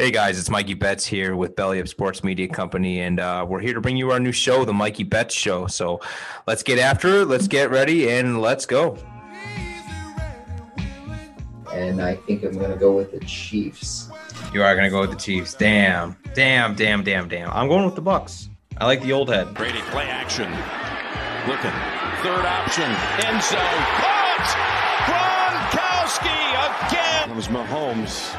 Hey guys, it's Mikey Betts here with Belly Up Sports Media Company, and uh, we're here to bring you our new show, The Mikey Betts Show. So let's get after it, let's get ready, and let's go. And I think I'm going to go with the Chiefs. You are going to go with the Chiefs. Damn, damn, damn, damn, damn. I'm going with the Bucks. I like the old head. Brady play action. Looking. Third option. End zone. Caught! Gronkowski again. It was Mahomes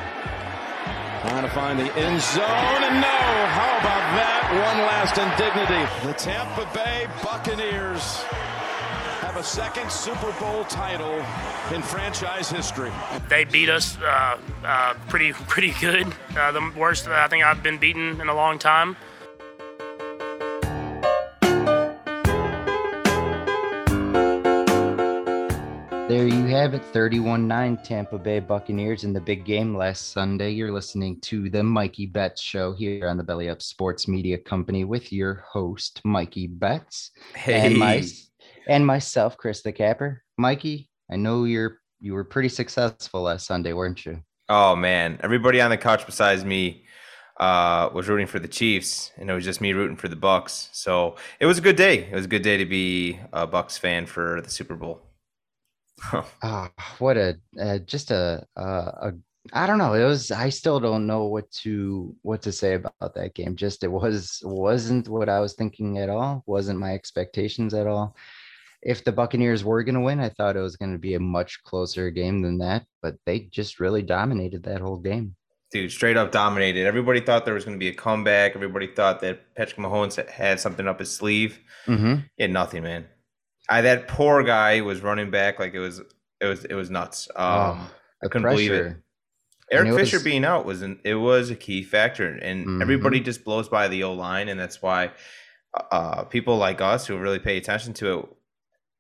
Trying to find the end zone, and no. How about that? One last indignity. The Tampa Bay Buccaneers have a second Super Bowl title in franchise history. They beat us uh, uh, pretty pretty good. Uh, the worst I think I've been beaten in a long time. There you have it 31 9 Tampa Bay Buccaneers in the big game last Sunday. You're listening to the Mikey Betts show here on the Belly Up Sports Media Company with your host, Mikey Betts. Hey. And, my, and myself, Chris the Capper. Mikey, I know you're you were pretty successful last Sunday, weren't you? Oh man, everybody on the couch besides me uh, was rooting for the Chiefs, and it was just me rooting for the Bucks. So it was a good day. It was a good day to be a Bucks fan for the Super Bowl. Ah, what a uh, just a, a a I don't know. It was I still don't know what to what to say about that game. Just it was wasn't what I was thinking at all. Wasn't my expectations at all. If the Buccaneers were going to win, I thought it was going to be a much closer game than that, but they just really dominated that whole game. Dude, straight up dominated. Everybody thought there was going to be a comeback. Everybody thought that Patrick Mahomes had something up his sleeve. Mm-hmm. He had nothing, man. I that poor guy was running back like it was it was it was nuts. Um, oh, I couldn't believe it. Eric Fisher was, being out was an, it was a key factor, and mm-hmm. everybody just blows by the O line, and that's why uh, people like us who really pay attention to it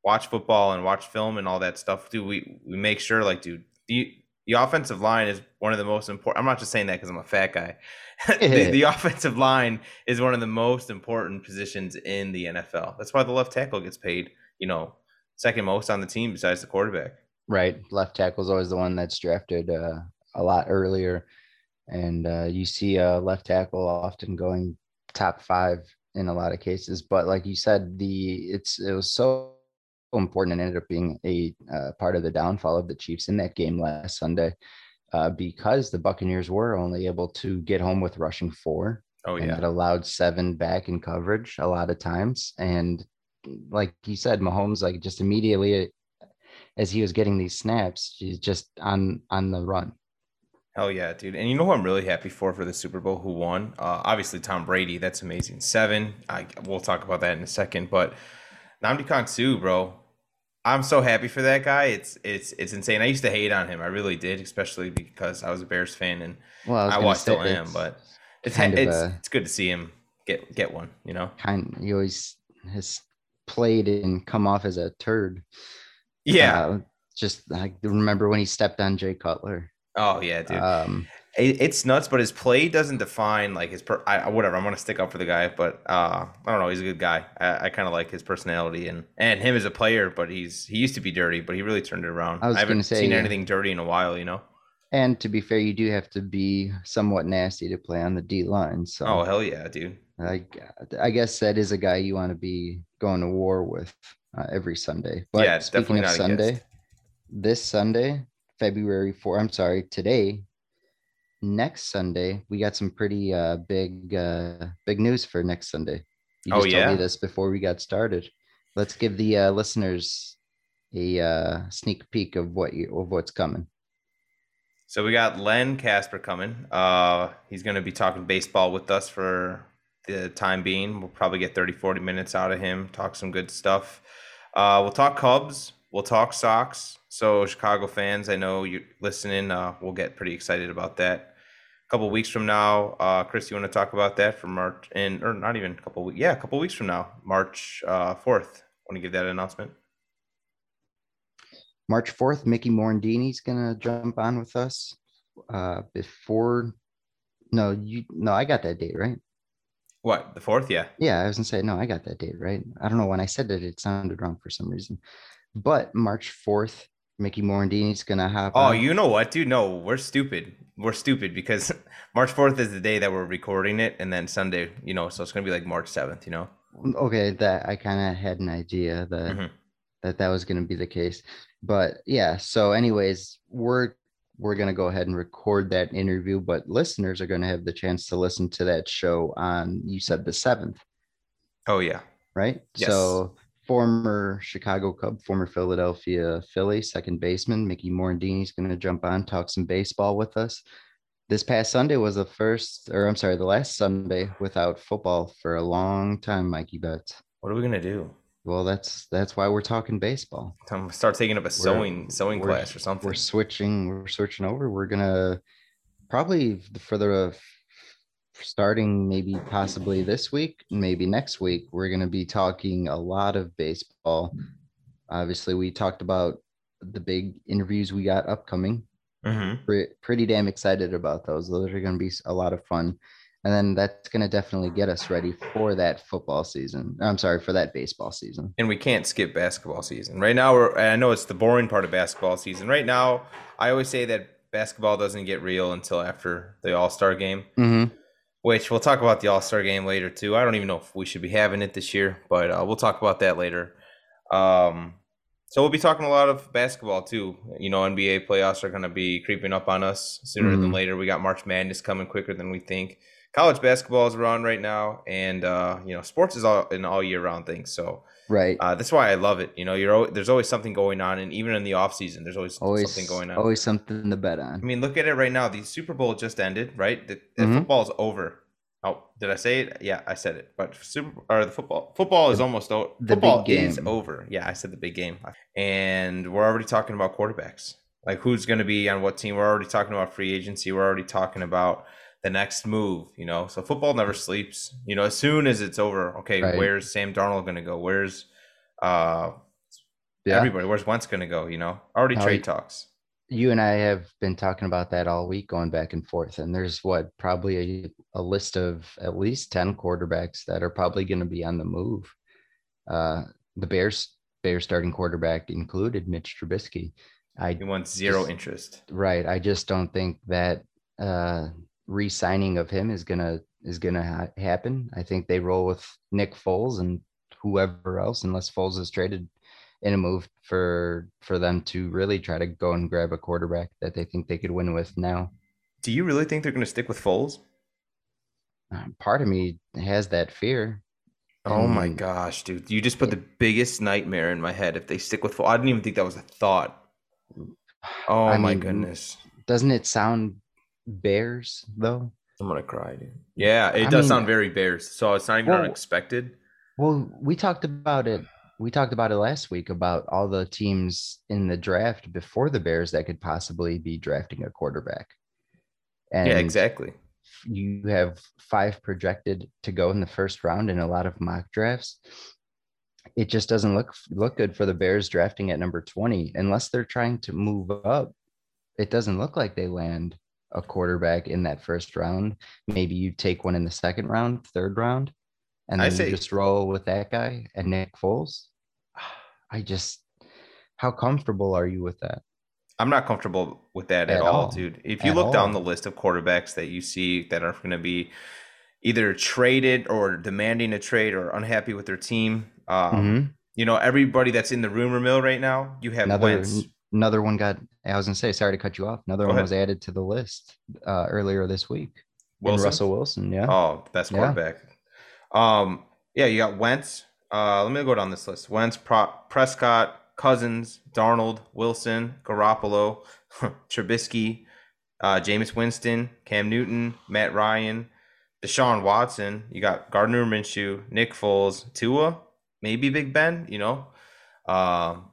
watch football and watch film and all that stuff. Do we we make sure like dude the the offensive line is one of the most important. I'm not just saying that because I'm a fat guy. the, the, offensive line is one of the most important positions in the NFL. That's why the left tackle gets paid you know, second most on the team besides the quarterback. Right. Left tackle is always the one that's drafted uh, a lot earlier. And uh, you see a left tackle often going top five in a lot of cases. But like you said, the it's it was so important and ended up being a uh, part of the downfall of the Chiefs in that game last Sunday uh, because the Buccaneers were only able to get home with rushing four. Oh yeah, and it allowed seven back in coverage a lot of times, and like you said, Mahomes, like just immediately as he was getting these snaps, he's just on on the run. Hell yeah, dude! And you know who I'm really happy for for the Super Bowl? Who won? Uh, obviously Tom Brady. That's amazing. Seven. I we'll talk about that in a second. But Ndamukong Suh, bro, I'm so happy for that guy. It's it's it's insane. I used to hate on him. I really did, especially because I was a Bears fan and well, I, I was still am. But it's it's, a, it's good to see him get get one. You know, kind. He always his played and come off as a turd. Yeah. Uh, just I remember when he stepped on Jay Cutler. Oh yeah, dude. Um, it, it's nuts, but his play doesn't define like his per. I, whatever. I'm gonna stick up for the guy, but uh, I don't know. He's a good guy. I, I kind of like his personality and and him as a player. But he's he used to be dirty, but he really turned it around. I, I haven't say, seen yeah. anything dirty in a while. You know. And to be fair, you do have to be somewhat nasty to play on the D line. So. Oh hell yeah, dude. I, I guess that is a guy you want to be going to war with uh, every Sunday. But yeah, it's definitely not Sunday. This Sunday, February 4, I'm sorry, today, next Sunday, we got some pretty uh, big uh, big news for next Sunday. You oh, just oh, yeah? told me this before we got started. Let's give the uh, listeners a uh, sneak peek of what you, of what's coming. So we got Len Kasper coming. Uh, he's going to be talking baseball with us for the time being. We'll probably get 30, 40 minutes out of him, talk some good stuff. Uh, we'll talk Cubs. We'll talk Sox. So, Chicago fans, I know you're listening. Uh, we'll get pretty excited about that. A couple weeks from now, uh, Chris, you want to talk about that for March, and or not even a couple weeks? Yeah, a couple weeks from now, March uh, fourth. Want to give that announcement? March fourth, Mickey Morandini's gonna jump on with us. Uh, before, no, you no, I got that date right. What the fourth? Yeah. Yeah, I was gonna say no. I got that date right. I don't know when I said that it sounded wrong for some reason, but March fourth, Mickey Morandini's gonna hop. Oh, on. you know what, dude? No, we're stupid. We're stupid because March fourth is the day that we're recording it, and then Sunday, you know, so it's gonna be like March seventh. You know. Okay, that I kind of had an idea that mm-hmm. That that was gonna be the case, but yeah. So, anyways, we're we're gonna go ahead and record that interview, but listeners are gonna have the chance to listen to that show on. You said the seventh. Oh yeah. Right. Yes. So former Chicago Cub, former Philadelphia Philly second baseman Mickey Morandini is going to jump on, talk some baseball with us. This past Sunday was the first, or I'm sorry, the last Sunday without football for a long time, Mikey Betts. What are we gonna do? Well, that's that's why we're talking baseball. Time start taking up a sewing we're, sewing class or something. We're switching. We're switching over. We're gonna probably for the starting maybe possibly this week, maybe next week, we're going to be talking a lot of baseball. Obviously, we talked about the big interviews we got upcoming. Mm-hmm. Pretty, pretty damn excited about those. Those are going to be a lot of fun. And then that's going to definitely get us ready for that football season. I'm sorry, for that baseball season. And we can't skip basketball season. Right now, we're, I know it's the boring part of basketball season. Right now, I always say that basketball doesn't get real until after the All Star game. Mm-hmm which we'll talk about the All Star game later too. I don't even know if we should be having it this year, but uh, we'll talk about that later. Um, so we'll be talking a lot of basketball too. You know, NBA playoffs are going to be creeping up on us sooner mm-hmm. than later. We got March Madness coming quicker than we think. College basketball is around right now, and uh, you know, sports is all an all year round thing. So Right. Uh, that's why I love it. You know, you're always, there's always something going on, and even in the off season, there's always, always something going on. Always something to bet on. I mean, look at it right now. The Super Bowl just ended, right? The, the mm-hmm. football's over. Oh, did I say it? Yeah, I said it. But Super or the football football is almost over. The football is over. Yeah, I said the big game. And we're already talking about quarterbacks. Like who's going to be on what team? We're already talking about free agency. We're already talking about the next move, you know. So football never sleeps. You know, as soon as it's over, okay, right. where's Sam Darnold going to go? Where's uh yeah. everybody? Where's Wentz going to go? You know, already How trade talks you and I have been talking about that all week, going back and forth. And there's what probably a, a list of at least 10 quarterbacks that are probably going to be on the move. Uh, the Bears, Bears starting quarterback included Mitch Trubisky. I he wants zero just, interest. Right. I just don't think that uh, re-signing of him is gonna is gonna ha- happen. I think they roll with Nick Foles and whoever else, unless Foles is traded in a move for for them to really try to go and grab a quarterback that they think they could win with now. Do you really think they're going to stick with Foles? Uh, part of me has that fear. Oh my gosh, dude! You just put the biggest nightmare in my head. If they stick with Foles, I didn't even think that was a thought. Oh I my mean, goodness! Doesn't it sound Bears though? I'm gonna cry, dude. Yeah, it I does mean, sound very Bears. So it's not even well, unexpected. Well, we talked about it we talked about it last week about all the teams in the draft before the Bears that could possibly be drafting a quarterback. And yeah, exactly. You have five projected to go in the first round in a lot of mock drafts. It just doesn't look look good for the Bears drafting at number 20 unless they're trying to move up. It doesn't look like they land a quarterback in that first round. Maybe you take one in the second round, third round, and then I say, just roll with that guy and Nick Foles. I just, how comfortable are you with that? I'm not comfortable with that at, at all, all, dude. If you at look all. down the list of quarterbacks that you see that are going to be either traded or demanding a trade or unhappy with their team, um, mm-hmm. you know, everybody that's in the rumor mill right now, you have another, Wentz. Another one got, I was going to say, sorry to cut you off. Another Go one ahead. was added to the list uh, earlier this week. Wilson? Russell Wilson, yeah. Oh, best quarterback. Yeah. Um, yeah, you got Wentz, uh, let me go down this list: Wentz, Pro- Prescott, Cousins, Darnold, Wilson, Garoppolo, Trubisky, uh, Jameis Winston, Cam Newton, Matt Ryan, Deshaun Watson. You got Gardner Minshew, Nick Foles, Tua, maybe Big Ben. You know, um,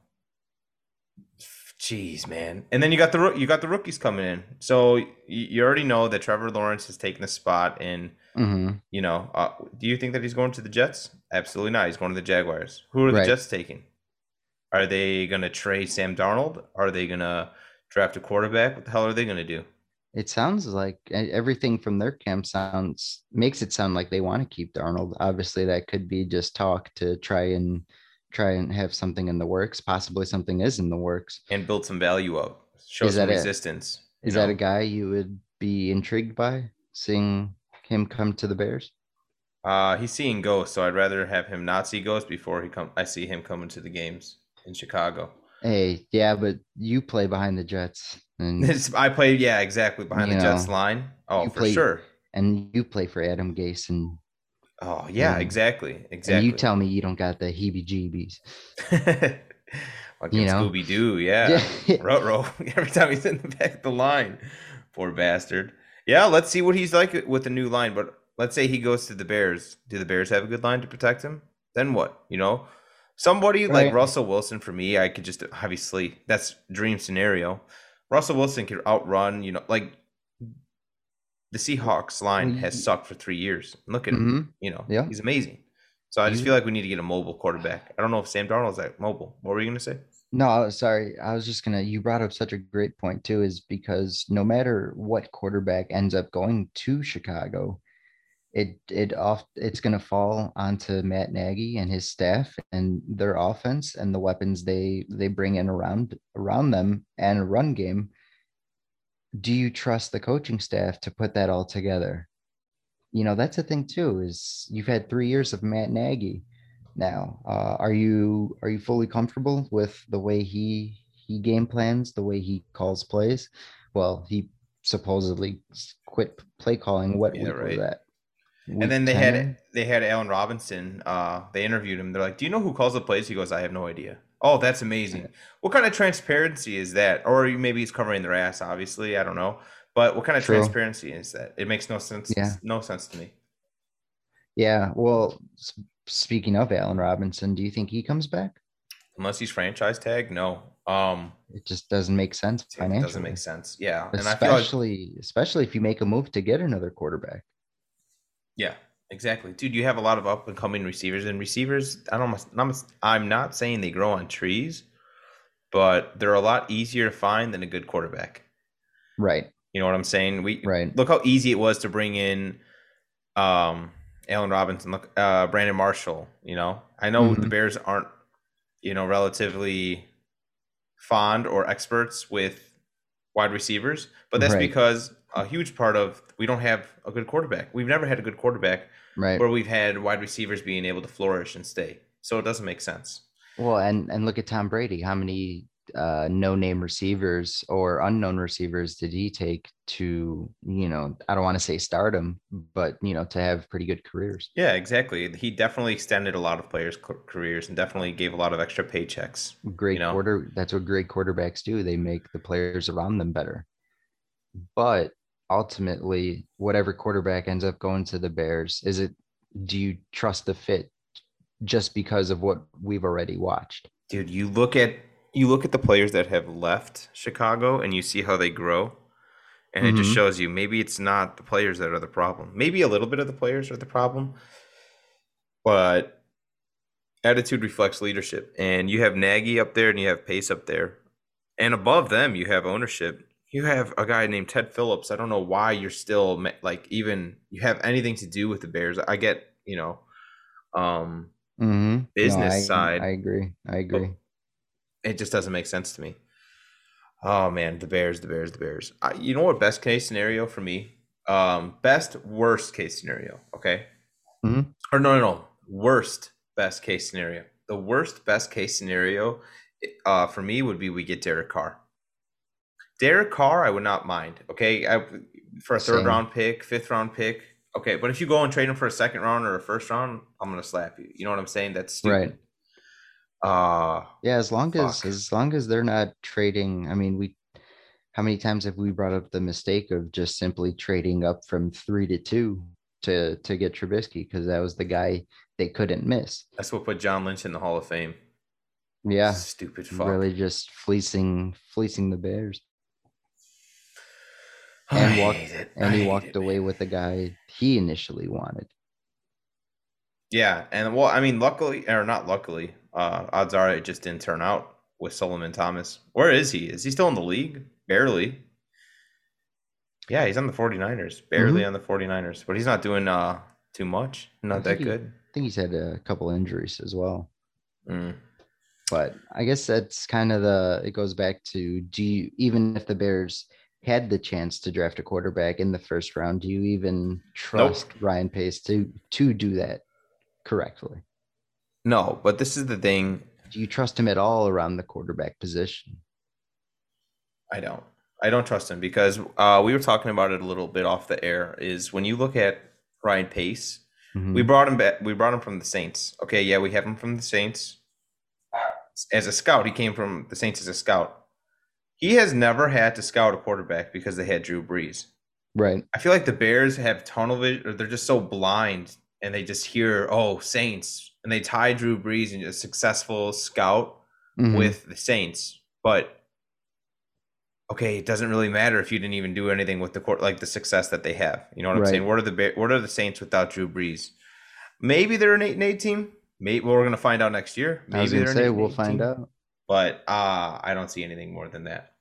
jeez, man. And then you got the you got the rookies coming in. So you, you already know that Trevor Lawrence has taken the spot in Mm-hmm. You know, uh, do you think that he's going to the Jets? Absolutely not. He's going to the Jaguars. Who are the right. Jets taking? Are they going to trade Sam Darnold? Are they going to draft a quarterback? What the hell are they going to do? It sounds like everything from their camp sounds makes it sound like they want to keep Darnold. Obviously, that could be just talk to try and try and have something in the works. Possibly something is in the works. And build some value up. Show some resistance. A, is know? that a guy you would be intrigued by seeing him come to the Bears? Uh, he's seeing ghosts, so I'd rather have him not see ghosts before he come. I see him coming to the games in Chicago. Hey, yeah, but you play behind the Jets, and I play, yeah, exactly behind the know, Jets line. Oh, for play, sure. And you play for Adam Gase, and oh yeah, and, exactly, exactly. And you tell me you don't got the heebie-jeebies. you know, Scooby Doo, yeah, yeah. row every time he's in the back of the line, poor bastard. Yeah, let's see what he's like with the new line, but let's say he goes to the Bears. Do the Bears have a good line to protect him? Then what? You know, somebody right. like Russell Wilson for me, I could just obviously that's dream scenario. Russell Wilson could outrun, you know, like the Seahawks line has sucked for three years. Look at mm-hmm. him, you know, yeah, he's amazing. So I just feel like we need to get a mobile quarterback. I don't know if Sam Darnold's like mobile. What were you gonna say? No, sorry. I was just gonna. You brought up such a great point too, is because no matter what quarterback ends up going to Chicago, it it off it's going to fall onto Matt Nagy and his staff and their offense and the weapons they they bring in around around them and a run game. Do you trust the coaching staff to put that all together? You know that's the thing too. Is you've had three years of Matt Nagy now. Uh, are you are you fully comfortable with the way he he game plans, the way he calls plays? Well, he supposedly quit play calling. What yeah, week right. was that? and then they 10? had they had Allen Robinson. Uh, they interviewed him. They're like, "Do you know who calls the plays?" He goes, "I have no idea." Oh, that's amazing. What kind of transparency is that? Or maybe he's covering their ass. Obviously, I don't know. But what kind of True. transparency is that? It makes no sense. Yeah. no sense to me. Yeah. Well, speaking of Allen Robinson, do you think he comes back? Unless he's franchise tag, no. Um, it just doesn't make sense financially. It doesn't make sense. Yeah, especially like, especially if you make a move to get another quarterback. Yeah, exactly, dude. You have a lot of up and coming receivers, and receivers. I don't. I'm, I'm not saying they grow on trees, but they're a lot easier to find than a good quarterback. Right. You know what I'm saying? We right. Look how easy it was to bring in, um, Allen Robinson. Look, uh, Brandon Marshall. You know, I know mm-hmm. the Bears aren't, you know, relatively fond or experts with wide receivers, but that's right. because a huge part of we don't have a good quarterback. We've never had a good quarterback right. where we've had wide receivers being able to flourish and stay. So it doesn't make sense. Well, and and look at Tom Brady. How many uh, no-name receivers or unknown receivers did he take to you know I don't want to say stardom, but you know to have pretty good careers. Yeah, exactly. He definitely extended a lot of players' careers and definitely gave a lot of extra paychecks. Great you know? quarter. That's what great quarterbacks do. They make the players around them better. But ultimately, whatever quarterback ends up going to the Bears, is it? Do you trust the fit just because of what we've already watched? Dude, you look at you look at the players that have left Chicago and you see how they grow. And mm-hmm. it just mm-hmm. shows you maybe it's not the players that are the problem. Maybe a little bit of the players are the problem. But attitude reflects leadership. And you have Nagy up there and you have Pace up there. And above them, you have ownership. You have a guy named Ted Phillips. I don't know why you're still like even you have anything to do with the Bears. I get, you know, um mm-hmm. business no, I, side. I agree. I agree it just doesn't make sense to me. Oh man, the Bears, the Bears, the Bears. I, you know what? Best case scenario for me. Um, best worst case scenario. Okay. Mm-hmm. Or no, no, no. Worst best case scenario. The worst best case scenario, uh, for me would be we get Derek Carr. Derek Carr, I would not mind. Okay, I, for a third Same. round pick, fifth round pick. Okay, but if you go and trade him for a second round or a first round, I'm gonna slap you. You know what I'm saying? That's stupid. right. Uh yeah, as long fuck. as as long as they're not trading. I mean, we how many times have we brought up the mistake of just simply trading up from three to two to to get Trubisky because that was the guy they couldn't miss. That's what put John Lynch in the Hall of Fame. Yeah, stupid fuck. Really, just fleecing fleecing the Bears. And walked and he walked it, away man. with the guy he initially wanted. Yeah, and well, I mean, luckily or not luckily, uh, odds are it just didn't turn out with Solomon Thomas. Where is he? Is he still in the league? Barely. Yeah, he's on the 49ers. Barely mm-hmm. on the 49ers, but he's not doing uh too much. Not that he, good. I think he's had a couple injuries as well. Mm. But I guess that's kind of the it goes back to do you even if the Bears had the chance to draft a quarterback in the first round, do you even trust nope. Ryan Pace to to do that correctly? No, but this is the thing. Do you trust him at all around the quarterback position? I don't. I don't trust him because uh, we were talking about it a little bit off the air. Is when you look at Ryan Pace, mm-hmm. we brought him back. We brought him from the Saints. Okay, yeah, we have him from the Saints as a scout. He came from the Saints as a scout. He has never had to scout a quarterback because they had Drew Brees. Right. I feel like the Bears have tunnel vision, or they're just so blind, and they just hear, "Oh, Saints," and they tie Drew Brees and a successful scout mm-hmm. with the Saints. But okay, it doesn't really matter if you didn't even do anything with the court, like the success that they have. You know what I'm right. saying? What are the what are the Saints without Drew Brees? Maybe they're an eight and eight team. Maybe well, we're gonna find out next year. Maybe I was gonna say we'll find team. out. But uh I don't see anything more than that.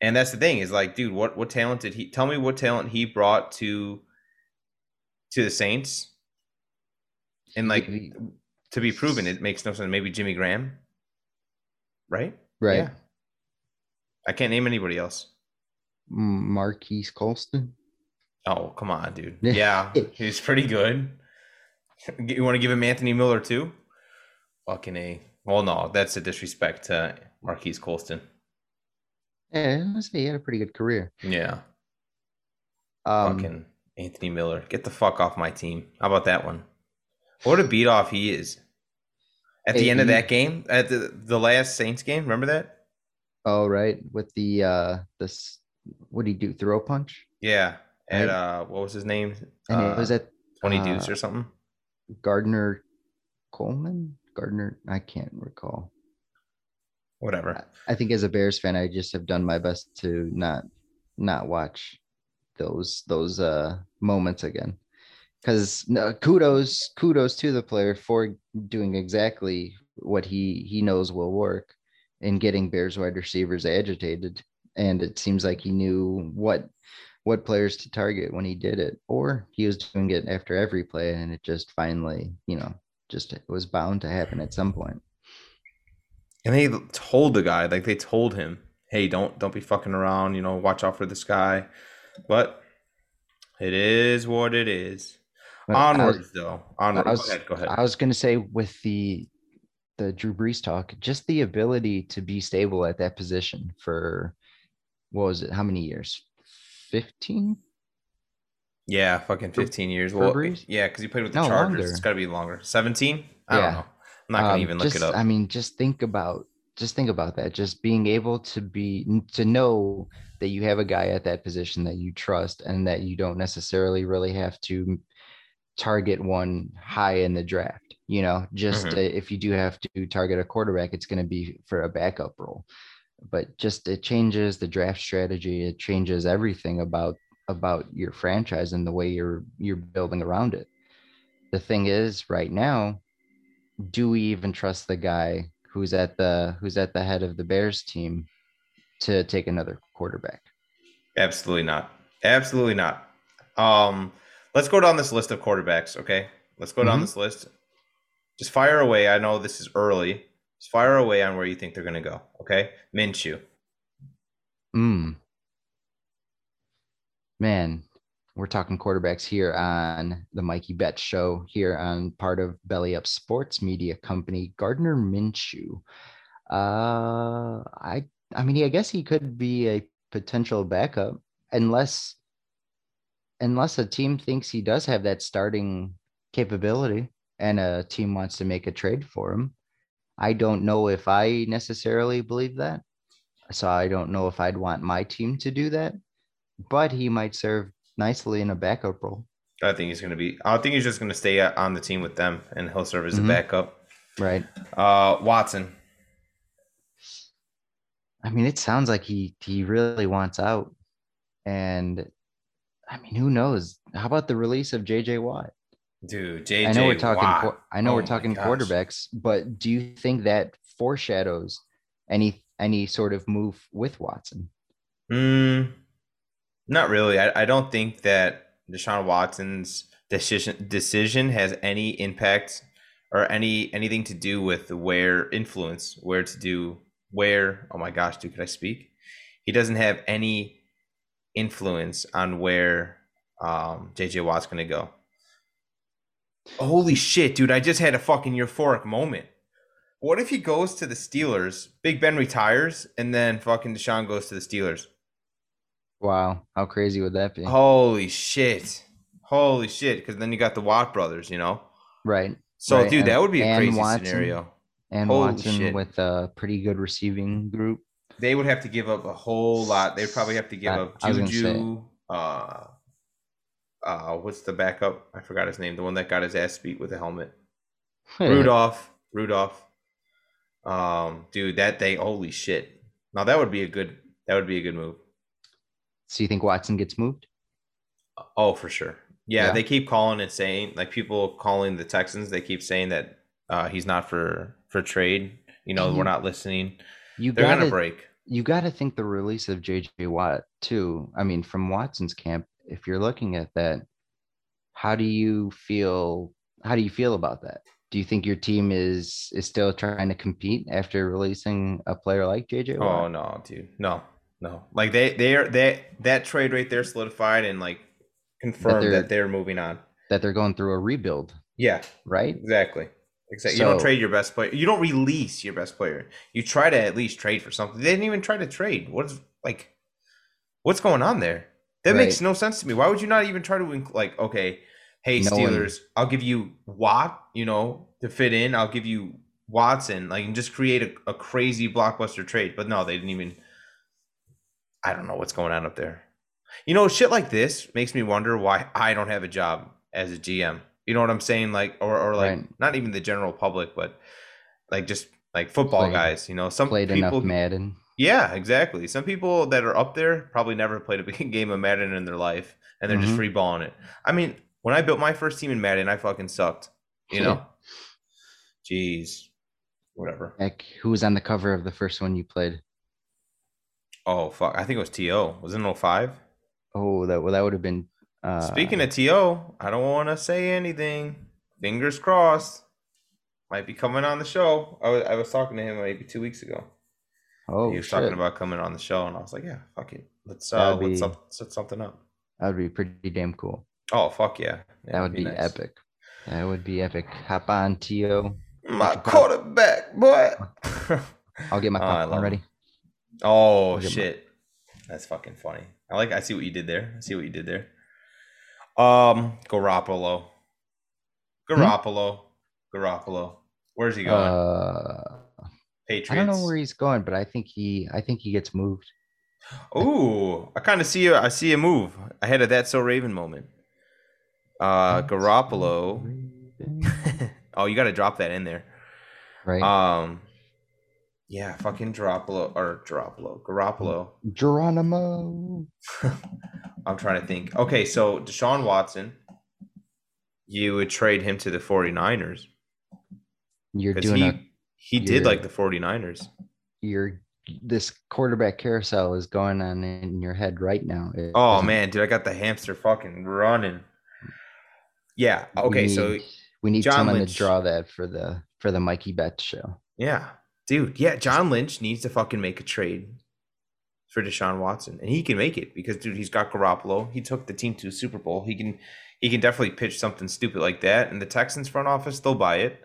And that's the thing is like, dude, what what talent did he tell me what talent he brought to to the Saints? And like to be proven, it makes no sense. Maybe Jimmy Graham, right? Right. Yeah. I can't name anybody else. Marquise Colston. Oh, come on, dude. Yeah, he's pretty good. You want to give him Anthony Miller too? Fucking a. Well, no, that's a disrespect to Marquise Colston. Yeah, say he had a pretty good career. Yeah. Um, Fucking Anthony Miller, get the fuck off my team. How about that one? What a beat off he is. At the end of that game, at the, the last Saints game, remember that? Oh, right. With the uh this what did he do? Throw punch? Yeah. At right. uh what was his name? And uh, it was at twenty uh, deuce or something. Gardner Coleman? Gardner I can't recall. Whatever. I think as a Bears fan, I just have done my best to not not watch those those uh moments again. Because kudos kudos to the player for doing exactly what he he knows will work in getting Bears wide receivers agitated. And it seems like he knew what what players to target when he did it, or he was doing it after every play, and it just finally, you know, just was bound to happen at some point. And they told the guy, like they told him, "Hey, don't don't be fucking around. You know, watch out for this guy." But it is what it is. Onwards, was, though. Onwards. Was, go ahead. Go ahead. I was going to say with the the Drew Brees talk, just the ability to be stable at that position for what was it? How many years? 15? Yeah, fucking 15 for, years. For well, Brees? yeah, because he played with the no, Chargers. Longer. It's got to be longer. 17? I yeah. don't know. I'm not going to um, even look just, it up. I mean, just think about just think about that. Just being able to be to know that you have a guy at that position that you trust and that you don't necessarily really have to target one high in the draft you know just mm-hmm. uh, if you do have to target a quarterback it's going to be for a backup role. But just it changes the draft strategy it changes everything about about your franchise and the way you're you're building around it. The thing is right now do we even trust the guy who's at the who's at the head of the bears team to take another quarterback? Absolutely not. Absolutely not. Um let's go down this list of quarterbacks okay let's go down mm-hmm. this list just fire away. I know this is early. Just fire away on where you think they're going to go. Okay, Minshew. Hmm. Man, we're talking quarterbacks here on the Mikey Bet Show here on part of Belly Up Sports Media Company. Gardner Minshew. Uh, I I mean, I guess he could be a potential backup unless unless a team thinks he does have that starting capability and a team wants to make a trade for him. I don't know if I necessarily believe that. So I don't know if I'd want my team to do that, but he might serve nicely in a backup role. I think he's going to be, I think he's just going to stay on the team with them and he'll serve as mm-hmm. a backup. Right. Uh, Watson. I mean, it sounds like he, he really wants out. And I mean, who knows? How about the release of JJ Watt? Dude, JJ I know we're talking. Watt. I know oh we're talking quarterbacks, but do you think that foreshadows any any sort of move with Watson? Mm, not really. I, I don't think that Deshaun Watson's decision decision has any impact or any anything to do with where influence, where to do where. Oh my gosh, dude, could I speak? He doesn't have any influence on where um, JJ Watt's going to go. Holy shit, dude! I just had a fucking euphoric moment. What if he goes to the Steelers? Big Ben retires, and then fucking Deshaun goes to the Steelers. Wow, how crazy would that be? Holy shit! Holy shit! Because then you got the Watt brothers, you know. Right. So, right. dude, that would be a crazy Watson, scenario. And Holy Watson shit. with a pretty good receiving group. They would have to give up a whole lot. They'd probably have to give I- up I was gonna Juju. Uh, uh, what's the backup? I forgot his name. The one that got his ass beat with a helmet. Rudolph. Rudolph. Um, dude, that they holy shit. Now that would be a good. That would be a good move. So you think Watson gets moved? Oh, for sure. Yeah, Yeah. they keep calling and saying like people calling the Texans. They keep saying that uh, he's not for for trade. You know, And we're not listening. You They're gotta gonna break. you gotta think the release of JJ Watt too. I mean, from Watson's camp, if you're looking at that, how do you feel how do you feel about that? Do you think your team is is still trying to compete after releasing a player like JJ Oh no, dude, no, no. Like they they are that that trade right there solidified and like confirmed they're- that they're moving on. That they're going through a rebuild, Yeah, right? exactly. Exactly. you don't trade your best player. You don't release your best player. You try to at least trade for something. They didn't even try to trade. What's like, what's going on there? That makes no sense to me. Why would you not even try to inc- like, okay, hey No one- Steelers, I'll give you Watt, you know, to fit in. I'll give you Watson, like, and just create a, a crazy blockbuster trade. But no, they didn't even. I don't know what's going on up there. You know, shit like this makes me wonder why I don't have a job as a GM. You know what I'm saying? Like, or, or like, Right. not even the general public, but like just like football Played- guys. You know, some Played people. enough Madden. Yeah, exactly. Some people that are up there probably never played a big game of Madden in their life, and they're just Mhm. free balling it. I mean, when I built my first team in Madden, I fucking sucked. You know. Jeez. Whatever. Heck, who was on the cover of the first one you played? Oh fuck! I think it was To. Was it in 05? Oh, that well, that would have been. Uh, Speaking of T.O., I don't want to say anything. Fingers crossed. Might be coming on the show. I was, I was talking to him maybe two weeks ago. oh, he was shit. talking about coming on the show, and I was like, "Yeah, fuck it, let's uh, That'd let's up, set something up." that would be pretty damn cool. Oh fuck yeah, Yeah, that would it'd be, nice. epic. That would be epic. Hop on, To. My quarterback, boy. I'll get my Oh, popcorn ready. oh I'll my- shit, that's fucking funny. I like. I see what you did there. I see what you did there. Um, Garoppolo, Hmm? Garoppolo, Garoppolo. Where's he going? Uh, Patriots. I don't know where he's going, but I think he, I think he gets moved. Ooh, I kind of see a, I see a move ahead of that so Raven moment. Uh, Garoppolo. oh, you got to drop that in there. right? Um, yeah, fucking Garoppolo or Garoppolo, Garoppolo. Geronimo. I'm trying to think. Okay, so Deshaun Watson, you would trade him to the 49ers You're doing he a, he did like the 49ers. you're this quarterback carousel is going on in your head right now. It Oh man, dude, I got the hamster fucking running. Yeah. we Okay, so need- we need John someone Lynch. to draw that for the for the Mikey Bet show. Yeah, dude. Yeah, John Lynch needs to fucking make a trade for Deshaun Watson, and he can make it because, dude, he's got Garoppolo. He took the team to a Super Bowl. He can, he can definitely pitch something stupid like that. And the Texans front office, they'll buy it.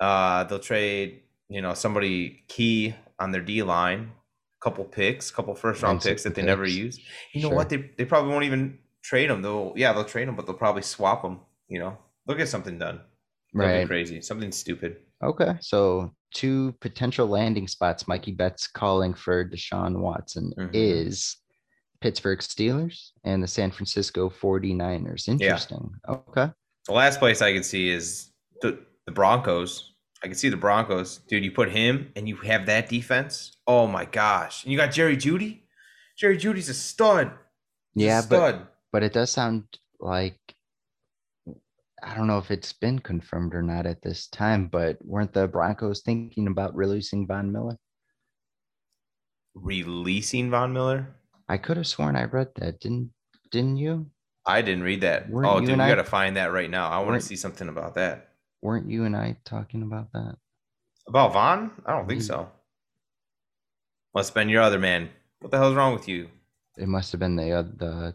Uh, they'll trade, you know, somebody key on their D line, a couple picks, a couple first round picks that they never use. You know what? They they probably won't even trade them. They'll yeah, they'll trade them, but they'll probably swap them. You know, they'll get something done. Right. crazy. Something stupid. Okay. So two potential landing spots Mikey Betts calling for Deshaun Watson Mhm. is Pittsburgh Steelers and the San Francisco 49ers. Interesting. Okay. The last place I can see is the, the Broncos. I can see the Broncos. Dude, you put him and you have that defense. Oh my gosh. And you got Jerry Jeudy? Jerry Jeudy's a stud. He's a Yeah, but but it does sound like I don't know if it's been confirmed or not at this time, but weren't the Broncos thinking about releasing Von Miller? Releasing Von Miller? I could have sworn I read that, didn't didn't you? I didn't read that. Weren't oh, dude, we got to find that right now. I want to see something about that. weren't you and I talking about that? About Von? I don't think so. Must have been your other man. What the hell's wrong with you? It must have been the uh, the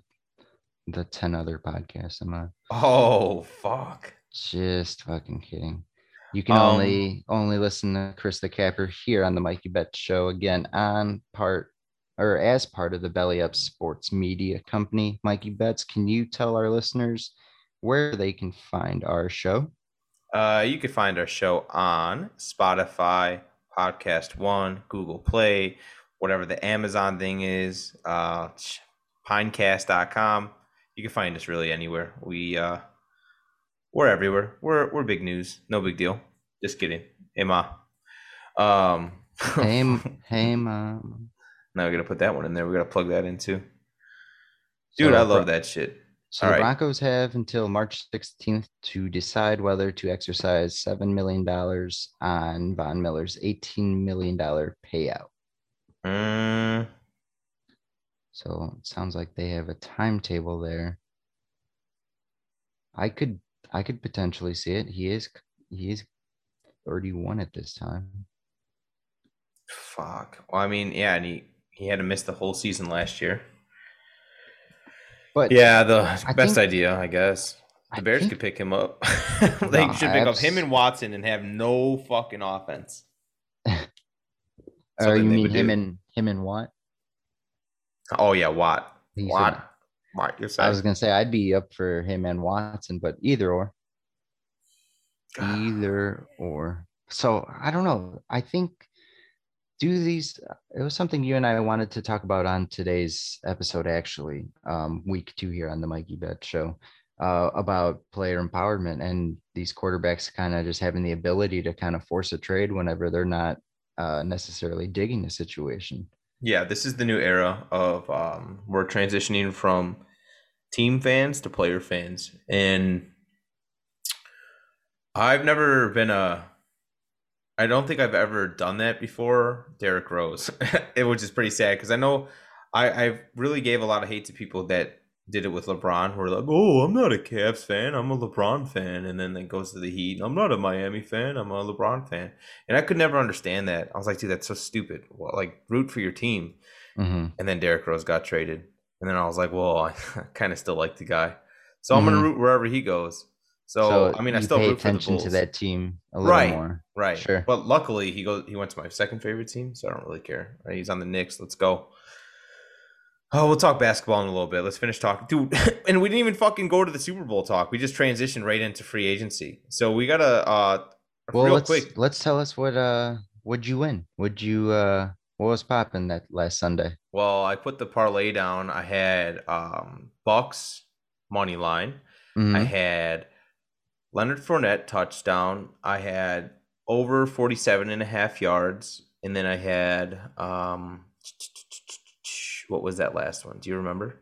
the ten other podcasts I'm on. Oh fuck! Just fucking kidding. You can um, only only listen to Chris the Capper here on the Mikey Bet Show again on part or as part of the Belly Up Sports Media Company. Mikey Betts, can you tell our listeners where they can find our show? Uh, you can find our show on Spotify, Podcast One, Google Play, whatever the Amazon thing is, uh, Pinecast.com. You can find us really anywhere. We uh, we're everywhere. We're we're big news. No big deal. Just kidding. Hey ma. Um. hey, hey mom. Now we gotta put that one in there. We gotta plug that in too. Dude, so, I love that shit. So All the right. Broncos have until March 16th to decide whether to exercise $7 million on Von Miller's $18 million payout. Mm. So it sounds like they have a timetable there. I could I could potentially see it. He is he is 31 at this time. Fuck. Well, I mean, yeah, and he he had to miss the whole season last year. But yeah, the I best think, idea, I guess. The Bears think, could pick him up. they no, should pick up him and Watson and have no fucking offense. or oh, you mean him do. and him and Watt? Oh yeah, Watt. He's Watt. A, Watt. You're I was gonna say I'd be up for him and Watson, but either or. either or. So I don't know. I think do these it was something you and i wanted to talk about on today's episode actually um, week two here on the mikey bet show uh, about player empowerment and these quarterbacks kind of just having the ability to kind of force a trade whenever they're not uh, necessarily digging the situation yeah this is the new era of um, we're transitioning from team fans to player fans. And i've never been a I don't think I've ever done that before, Derrick Rose, which is pretty sad because I know I, I really gave a lot of hate to people that did it with LeBron, who were like, "Oh, I'm not a Cavs fan, I'm a LeBron fan," and then it goes to the Heat. I'm not a Miami fan, I'm a LeBron fan, and I could never understand that. I was like, "Dude, that's so stupid." Well, like, root for your team. Mm-hmm. And then Derrick Rose got traded, and then I was like, "Well, I kind of still like the guy, so mm-hmm. I'm gonna root wherever he goes." So, so I mean, I still pay attention to that team a little right, more. Right. Sure. But luckily, he goes. He went to my second favorite team, so I don't really care. He's on the Knicks. Let's go. Oh, we'll talk basketball in a little bit. Let's finish talking, dude. and we didn't even fucking go to the Super Bowl talk. We just transitioned right into free agency. So we gotta. uh Well, let's quick. let's tell us what uh would you win? Would you uh what was popping that last Sunday? Well, I put the parlay down. I had um Bucks money line. Mm-hmm. I had Leonard Fournette touchdown. I had over 47 and a half yards. And then I had, um, what was that last one? Do you remember?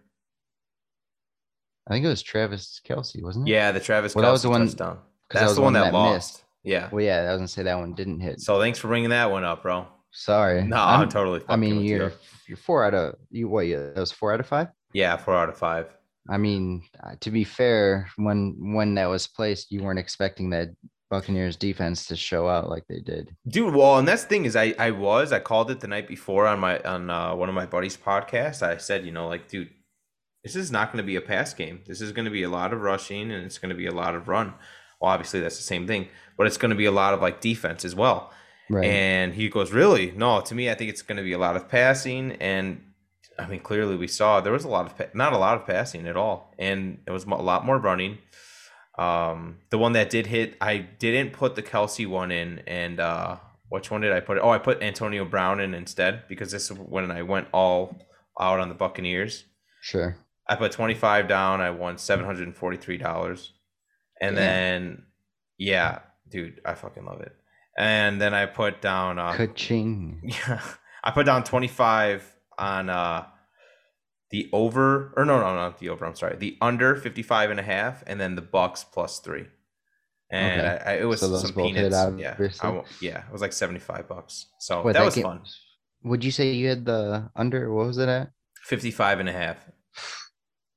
I think it was Travis Kelce, wasn't it? Yeah, the Travis well, Kelce that was the one, touchdown. That's that the one that, that lost. Missed. Yeah. Well, yeah, I was gonna say that one didn't hit. So thanks for bringing that one up, bro. Sorry. No, I'm, I'm totally. I mean, you're you. you're four out of you. What? You, that was four out of five. Yeah, four out of five. I mean, uh, to be fair, when when that was placed, you weren't expecting that Buccaneers defense to show out like they did. Dude, well, and that's the thing is I I was I called it the night before on my on uh, one of my buddies' podcasts. I said, you know, like, dude, this is not going to be a pass game. This is going to be a lot of rushing and it's going to be a lot of run. Well, obviously that's the same thing, but it's going to be a lot of like defense as well. Right. And he goes, really? No, to me, I think it's going to be a lot of passing and I mean, clearly we saw there was a lot of not a lot of passing at all, and it was a lot more running. Um, the one that did hit, I didn't put the Kelce one in, and uh, which one did I put? Oh, I put Antonio Brown in instead because this is when I went all out on the Buccaneers. Sure. I put twenty five down. I won seven hundred and forty three dollars, and then yeah, dude, I fucking love it. And then I put down uh, Ka-ching. Yeah, I put down twenty five on uh the over or no no not the over i'm sorry. The under 55 and a half and then the bucks plus three. And okay. I, I, it was so some peanuts. yeah I, yeah it was like 75 bucks. So Wait, that, that was game, fun. would you say you had the under? What was it at? 55 and a half.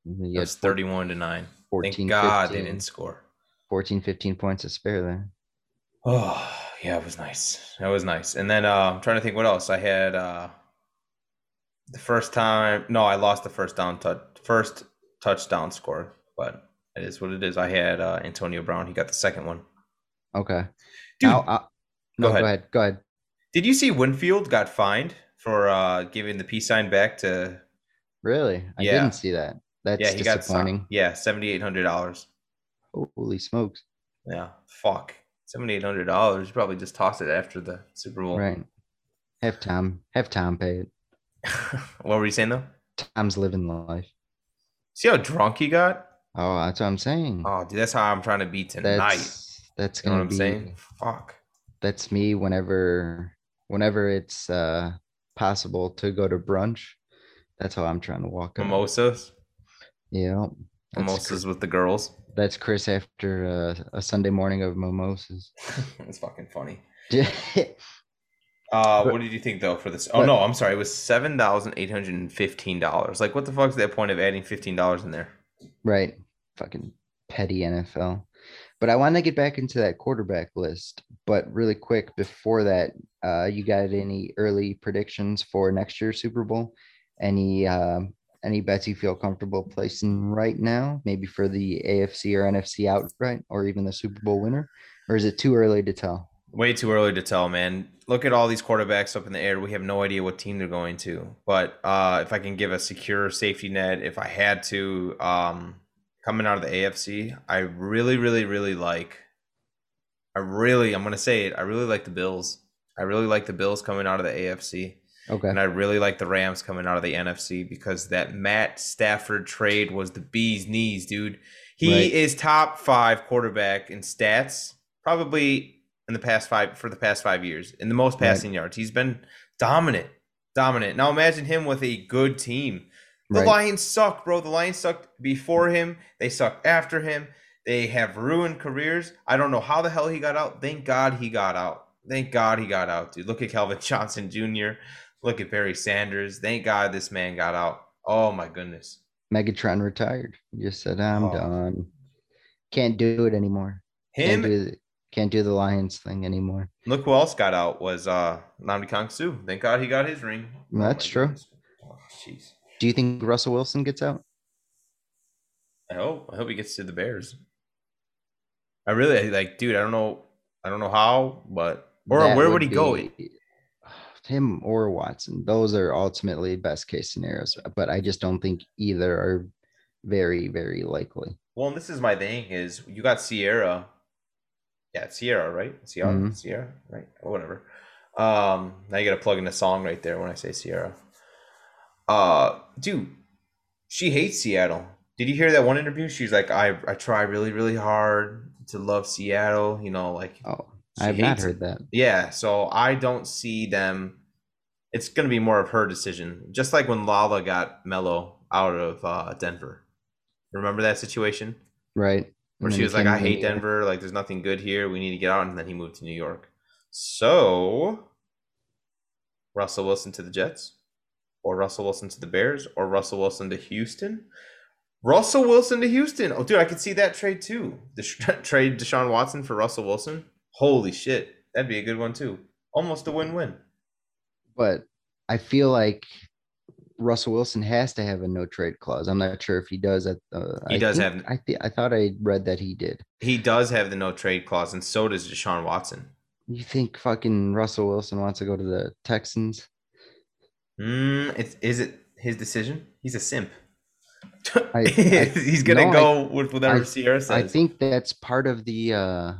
It was 31 to 9 14, Thank god 15, they didn't score. 14 15 points to spare there Oh yeah, it was nice. That was nice. And then uh, I'm trying to think what else. I had. Uh, the first time, no, I lost the first down touch, first touchdown score, but it is what it is. I had uh, Antonio Brown. He got the second one. Okay. Dude, I'll, I'll, no, go ahead. go ahead. Go ahead. Did you see Winfield got fined for uh, giving the peace sign back to? Really? I yeah. didn't see that. That's yeah, he disappointing. Got yeah, seventy eight hundred dollars. Holy smokes! Yeah, fuck. Seventy eight hundred dollars. You probably just toss it after the Super Bowl. Right. Have Tom. Have Tom pay it. What were you saying though? Tom's living life. See how drunk he got? Oh, that's what I'm saying. Oh, dude, that's how I'm trying to be tonight. That's, that's gonna you know what be. I'm saying? Fuck. That's me. Whenever, whenever it's uh possible to go to brunch, that's how I'm trying to walk. Mimosas. Yeah. Mimosas with the girls. That's Chris after uh, a Sunday morning of mimosas. That's fucking funny. uh, what did you think though for this? Oh no, I'm sorry. It was seven thousand eight hundred and fifteen dollars. Like, what the fuck is that point of adding fifteen dollars in there? Right. Fucking petty NFL. But I want to get back into that quarterback list. But really quick, before that, uh, you got any early predictions for next year's Super Bowl? Any uh, any bets you feel comfortable placing right now, maybe for the AFC or NFC outright, or even the Super Bowl winner, or is it too early to tell? Way too early to tell, man. Look at all these quarterbacks up in the air. We have no idea what team they're going to. But uh, if I can give a secure safety net, if I had to, um, coming out of the AFC, I really, really, really like. I really, I'm gonna say it. I really like the Bills. I really like the Bills coming out of the AFC. Okay. And I really like the Rams coming out of the NFC because that Matt Stafford trade was the bee's knees, dude. He right. is top five quarterback in stats, probably in the past five for the past five years in the most passing right. yards. He's been dominant, dominant. Now imagine him with a good team. The right. Lions sucked, bro. The Lions sucked before him. They sucked after him. They have ruined careers. I don't know how the hell he got out. Thank God he got out. Thank God he got out, dude. Look at Calvin Johnson Jr. Look at Barry Sanders. Thank God this man got out. Oh my goodness. Megatron retired. He just said, I'm oh. done. Can't do it anymore. Him can't do, the Lions thing anymore. Look who else got out was uh Ndamukong Suh. Thank God he got his ring. That's oh true. Oh, jeez. Do you think Russell Wilson gets out? I hope. I hope he gets to the Bears. I really like, dude. I don't know. I don't know how, but or that where would, would he go? him or Watson. Those are ultimately best case scenarios, but I just don't think either are very, very likely. Well, and this is my thing is you got Ciara. Yeah, Sierra, right? Sierra, mm-hmm. Ciara, right? Or whatever. Um, now you gotta plug in a song right there when I say Sierra. Uh dude, she hates Seattle. Did you hear that one interview? She's like, I I try really, really hard to love Seattle, you know, like oh I have not heard it. that. Yeah, so I don't see them. It's going to be more of her decision, just like when Lala got Melo out of uh, Denver. Remember that situation? Right. Where she was like, "I hate Denver. Like, there's nothing good here. We need to get out." And then he moved to New York. So, Russell Wilson to the Jets, or Russell Wilson to the Bears, or Russell Wilson to Houston. Russell Wilson to Houston. Oh, dude, I could see that trade too. The trade Deshaun Watson for Russell Wilson. Holy shit, that'd be a good one too. Almost a win-win. But I feel like Russell Wilson has to have a no trade clause. I'm not sure if he does. At uh, he I does have. I th- I thought I read that he did. He does have the no trade clause, and so does Deshaun Watson. You think fucking Russell Wilson wants to go to the Texans? Mm, it's, is it his decision? He's a simp. I, I, He's gonna no, go I, with whatever Ciara says. I think that's part of the uh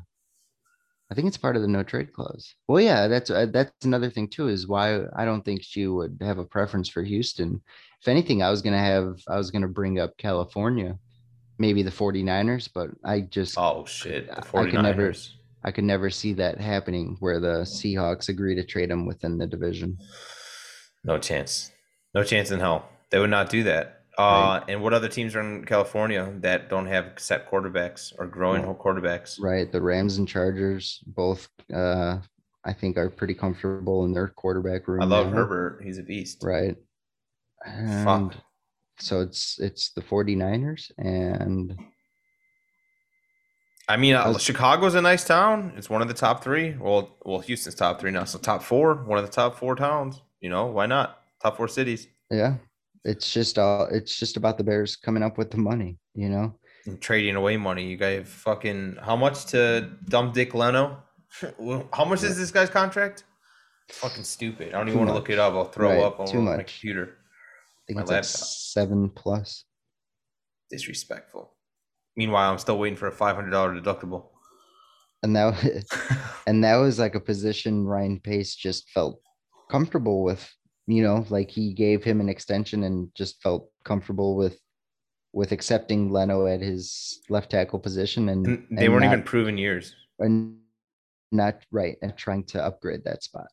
I think it's part of the no trade clause. Well, yeah, that's uh, that's another thing too. Is why I don't think she would have a preference for Houston. If anything, I was gonna have I was gonna bring up California, maybe the 49ers, but I just oh shit, the 49ers. I could never I could never see that happening where the Seahawks agree to trade him within the division. No chance. No chance in hell. They would not do that. Uh, right. and what other teams are in California that don't have set quarterbacks or growing right. quarterbacks? Right. The Rams and Chargers both, uh, I think, are pretty comfortable in their quarterback room. I love now. Herbert. He's a beast. Right. And Fuck. So it's it's the 49ers and I mean, uh, Chicago's a nice town. It's one of the top three. Well, well, Houston's top three now, so top four, one of the top four towns. You know, why not? Top four cities. Yeah, it's just uh, it's just about the Bears coming up with the money. You know, and trading away money. You guys fucking how much to dumb Dick Leno? how much is this guy's contract? Fucking stupid. I don't even want to look it up. I'll throw right, up on my computer. I think my it's laptop. Like seven plus. Disrespectful. Meanwhile, I'm still waiting for a five hundred dollar deductible. And that, and that was like a position Ryan Pace just felt comfortable with. You know, like he gave him an extension and just felt comfortable with with accepting Leno at his left tackle position, and, and they and weren't not, even proven years. And not right, and trying to upgrade that spot.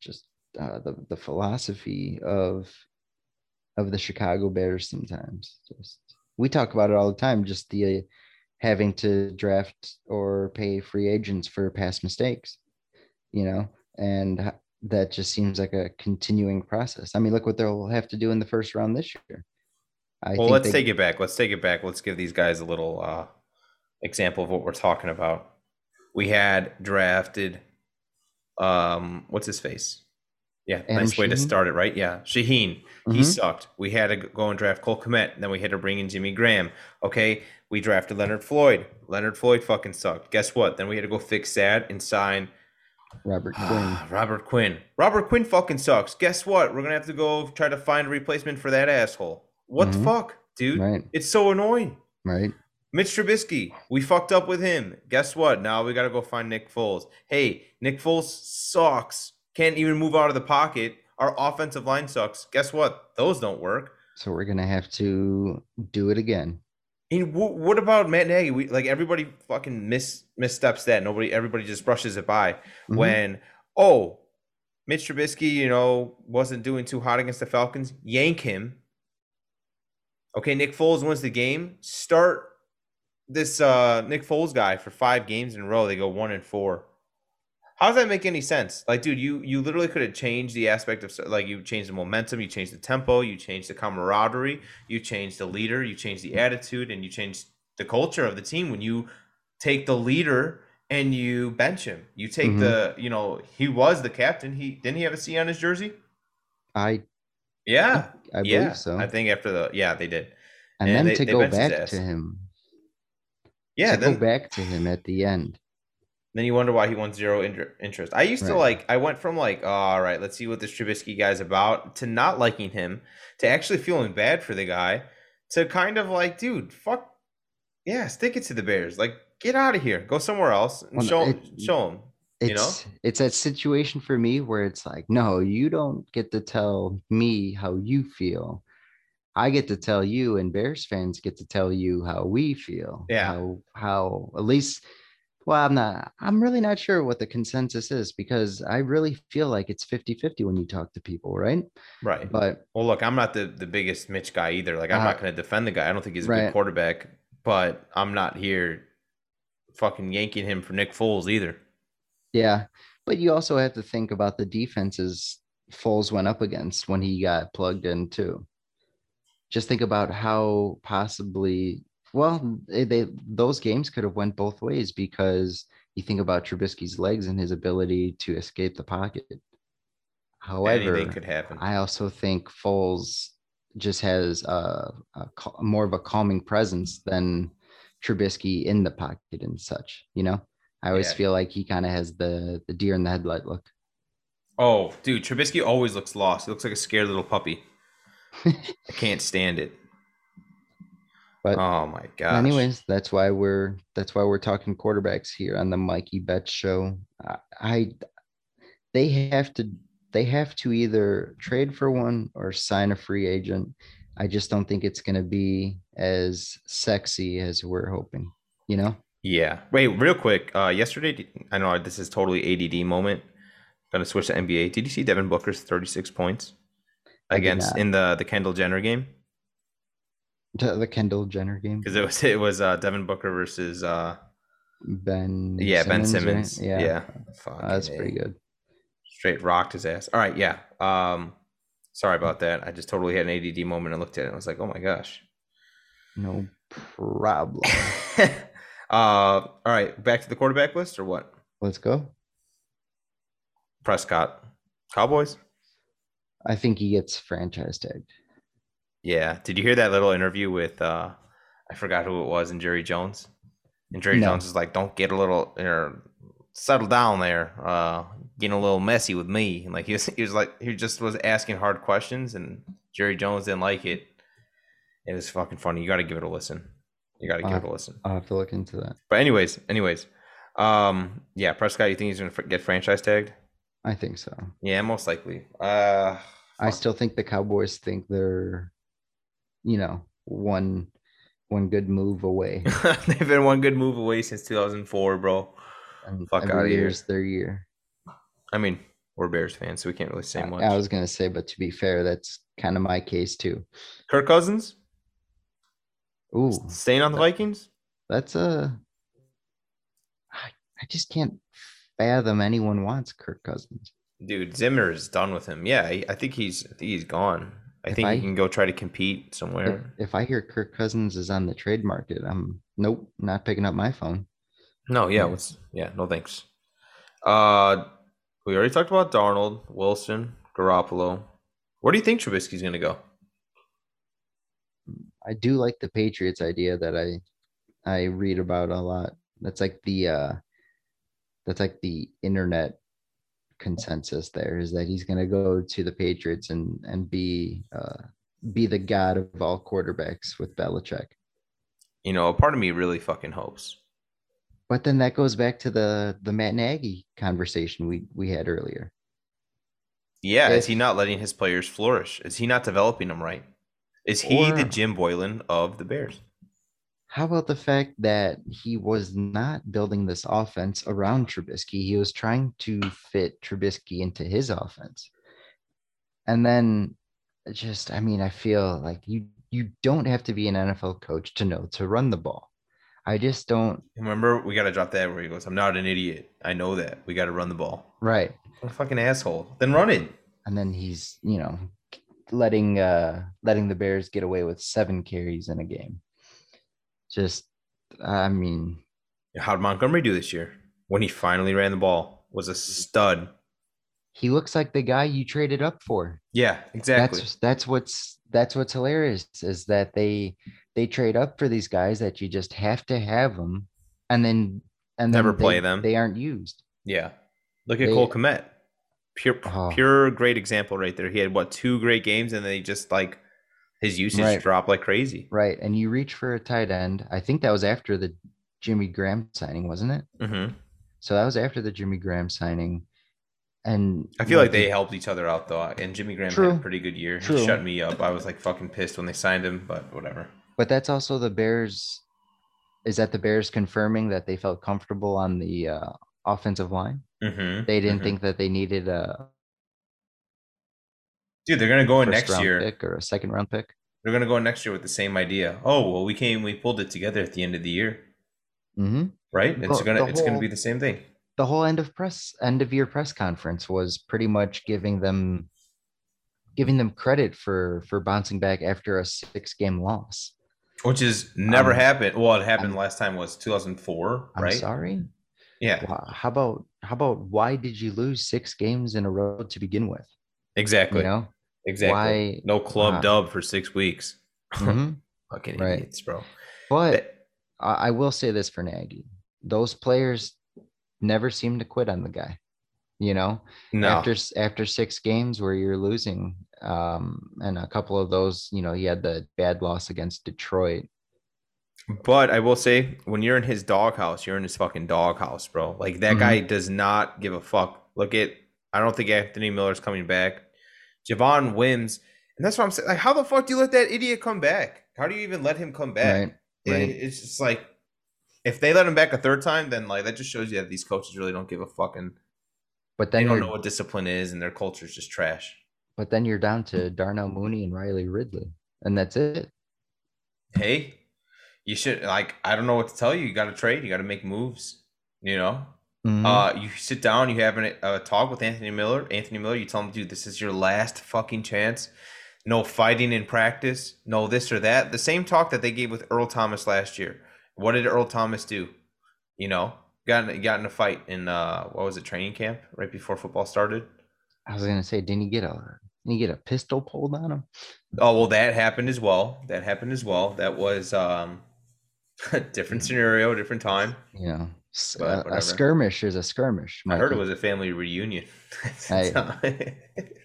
Just uh, the the philosophy of of the Chicago Bears sometimes. Just we talk about it all the time. Just the uh, having to draft or pay free agents for past mistakes, you know, and that just seems like a continuing process. I mean, look what they'll have to do in the first round this year. I well, let's they... take it back. Let's take it back. Let's give these guys a little uh, example of what we're talking about. We had drafted, um, what's his face? Yeah, Adam nice way to start it, right? Yeah, Shaheen, mm-hmm. he sucked. We had to go and draft Cole Kmet, then we had to bring in Jimmy Graham. Okay, we drafted Leonard Floyd. Leonard Floyd fucking sucked. Guess what? Then we had to go fix that and sign Robert Quinn. Robert Quinn. Robert Quinn fucking sucks. Guess what? We're gonna have to go try to find a replacement for that asshole. What mm-hmm. the fuck, dude? Right. It's so annoying. Right. Mitch Trubisky, we fucked up with him. Guess what? Now we got to go find Nick Foles. Hey, Nick Foles sucks. Can't even move out of the pocket. Our offensive line sucks. Guess what? Those don't work. So we're gonna have to do it again. W- what about Matt Nagy? We like everybody fucking miss missteps that. Nobody, everybody just brushes it by. Mm-hmm. When oh, Mitch Trubisky, you know, wasn't doing too hot against the Falcons. Yank him. Okay, Nick Foles wins the game. Start this uh Nick Foles guy for five games in a row. They go one and four. How does that make any sense? Like, dude, you you literally could have changed the aspect of like you changed the momentum, you changed the tempo, you changed the camaraderie, you changed the leader, you changed the attitude, and you changed the culture of the team when you take the leader and you bench him. You take mm-hmm. the, you know, he was the captain. He didn't he have a C on his jersey? I yeah, I believe yeah. so. I think after the yeah, they did. And, and then they, to go back to him. Yeah, to then, go back to him at the end. Then you wonder why he wants zero interest. I used right. to like. I went from like, oh, all right, let's see what this Trubisky guy's about, to not liking him, to actually feeling bad for the guy, to kind of like, dude, fuck, yeah, stick it to the Bears. Like, get out of here, go somewhere else, and well, show it, show him. It's, you know, it's that situation for me where it's like, no, you don't get to tell me how you feel. I get to tell you, and Bears fans get to tell you how we feel. Yeah. How, how at least well, I'm not, I'm really not sure what the consensus is because I really feel like it's 50 50 when you talk to people, right? Right. But, well, look, I'm not the, the biggest Mitch guy either. Like, I'm uh, not going to defend the guy. I don't think he's a right. good quarterback, but I'm not here fucking yanking him for Nick Foles either. Yeah. But you also have to think about the defenses Foles went up against when he got plugged in, too. Just think about how possibly well, they, they those games could have went both ways because you think about Trubisky's legs and his ability to escape the pocket. However, anything could happen. I also think Foles just has a, a, more of a calming presence than Trubisky in the pocket and such. You know, I always yeah. feel like he kind of has the the deer in the headlight look. Oh, dude, Trubisky always looks lost. He looks like a scared little puppy. I can't stand it. But oh my god. Anyways, that's why we're that's why we're talking quarterbacks here on the Mikey Bets show. I, I they have to they have to either trade for one or sign a free agent. I just don't think it's going to be as sexy as we're hoping, you know? Yeah. Wait, real quick. Uh yesterday I know this is totally ADD moment. I'm going to switch to NBA. Did you see Devin Booker's 36 points against in the the Kendall Jenner game? The Kendall Jenner game because it was it was uh, Devin Booker versus uh, Ben. Yeah, Simmons, Ben Simmons. Right? Yeah, yeah. Uh, that's pretty good. Straight rocked his ass. All right, yeah. Um, sorry about that. I just totally had an ADD moment and looked at it. and I was like, oh my gosh. No problem. Uh, all right, back to the quarterback list or what? Let's go. Prescott, Cowboys. I think he gets franchise tagged. Yeah. Did you hear that little interview with uh I forgot who it was and Jerry Jones? And Jerry no. Jones is like, "Don't get a little, you know, settle down there. Uh, getting a little messy with me." And like he was, he was like, he just was asking hard questions, and Jerry Jones didn't like it. It was fucking funny. You got to give it a listen. You got to give have, it a listen. I'll have to look into that. But anyways, anyways, um, yeah, Prescott. You think he's gonna get franchise tagged? I think so. Yeah, most likely. Uh, I still think the Cowboys think they're, you know, one one good move away. They've been one good move away since 2004, bro. And Fuck out of here. their year. I mean, we're Bears fans, so we can't really say I, much. I was gonna say, but to be fair, that's kind of my case too. Kirk Cousins. Ooh, staying on the Vikings. That's a. I, I just can't fathom anyone wants Kirk Cousins. Dude, Zimmer is done with him. Yeah, I, I think he's I think he's gone. I if think I, he can go try to compete somewhere. If, if, I hear Kirk Cousins is on the trade market, I'm nope, not picking up my phone. No, yeah, yeah, yeah no thanks. Uh, we already talked about Darnold, Wilson, Garoppolo. Where do you think Trubisky's going to go? I do like the Patriots idea that I I read about a lot. That's like the uh that's like the internet consensus there is that he's going to go to the Patriots and and be uh, be the god of all quarterbacks with Belichick. You know, a part of me really fucking hopes. But then that goes back to the the Matt Nagy conversation we we had earlier. Yeah, if, is he not letting his players flourish? Is he not developing them right? Is he or, the Jim Boylan of the Bears? How about the fact that he was not building this offense around Trubisky? He was trying to fit Trubisky into his offense. And then just I mean, I feel like you you don't have to be an NFL coach to know to run the ball. I just don't remember we gotta drop that where he goes, I'm not an idiot. I know that. We gotta run the ball. Right. What a fucking asshole. Then run it. And then he's, you know, letting uh letting the Bears get away with seven carries in a game just I mean, how did Montgomery do this year when he finally ran the ball? Was a stud. He looks like the guy you traded up for. Yeah, exactly. That's that's what's that's what's hilarious is that they they trade up for these guys that you just have to have them, and then and never they, play them. They aren't used. Yeah, look at they, Cole Kmet. Pure, oh. pure, great example right there. He had what two great games, and they just like his usage right. dropped like crazy. Right. And you reach for a tight end. I think that was after the Jimmy Graham signing, wasn't it? Mm-hmm. So that was after the Jimmy Graham signing. And I feel like they helped each other out though. And Jimmy Graham true, had a pretty good year. True. He shut me up. I was like fucking pissed when they signed him, but whatever. But that's also the Bears. Is that the Bears confirming that they felt comfortable on the uh, offensive line? Mm-hmm. They didn't mm-hmm. think that they needed a Dude, they're gonna go in next year. Pick or a second round pick. They're gonna go in next year with the same idea. Oh well, we came, we pulled it together at the end of the year. Mm-hmm. Right? It's gonna, whole, it's gonna be the same thing. The whole end of press, end of year press conference was pretty much giving them, giving them credit for for bouncing back after a six game loss, which is never um, happened. Well, it happened I'm, last time was 2004. Right? I'm sorry. Yeah. How about how about why did you lose six games in a row to begin with? Exactly. You know, Exactly. Why, no club uh, dub for six weeks. Mm-hmm. Fucking right. idiots, bro. But that, I will say this for Nagy: those players never seem to quit on the guy. You know, no. after after six games where you're losing, um, and a couple of those, you know, he had the bad loss against Detroit. But I will say, when you're in his doghouse, you're in his fucking doghouse, bro. Like that mm-hmm. guy does not give a fuck. Look at, I don't think Anthony Miller's coming back. Javon Wims. And that's what I'm saying. Like, how the fuck do you let that idiot come back? How do you even let him come back? Right. right. It, it's just like if they let him back a third time, then like that just shows you that these coaches really don't give a fucking. But then they don't know what discipline is, and their culture is just trash. But then you're down to Darnell Mooney and Riley Ridley, and that's it. Hey, you should like. I don't know what to tell you. You got to trade. You got to make moves. You know, Mm-hmm. Uh, you sit down, you have a uh, talk with Anthony Miller. Anthony Miller, you tell him, dude, this is your last fucking chance. No fighting in practice, no this or that. The same talk that they gave with Earl Thomas last year. What did Earl Thomas do? You know, got in, got in a fight in uh what was it training camp right before football started. I was gonna say, didn't he get a didn't he get a pistol pulled on him? Oh well, that happened as well. That happened as well. That was um a different scenario, different time. You know, a, a, skirmish is a skirmish. Michael. I heard it was a family reunion. hey,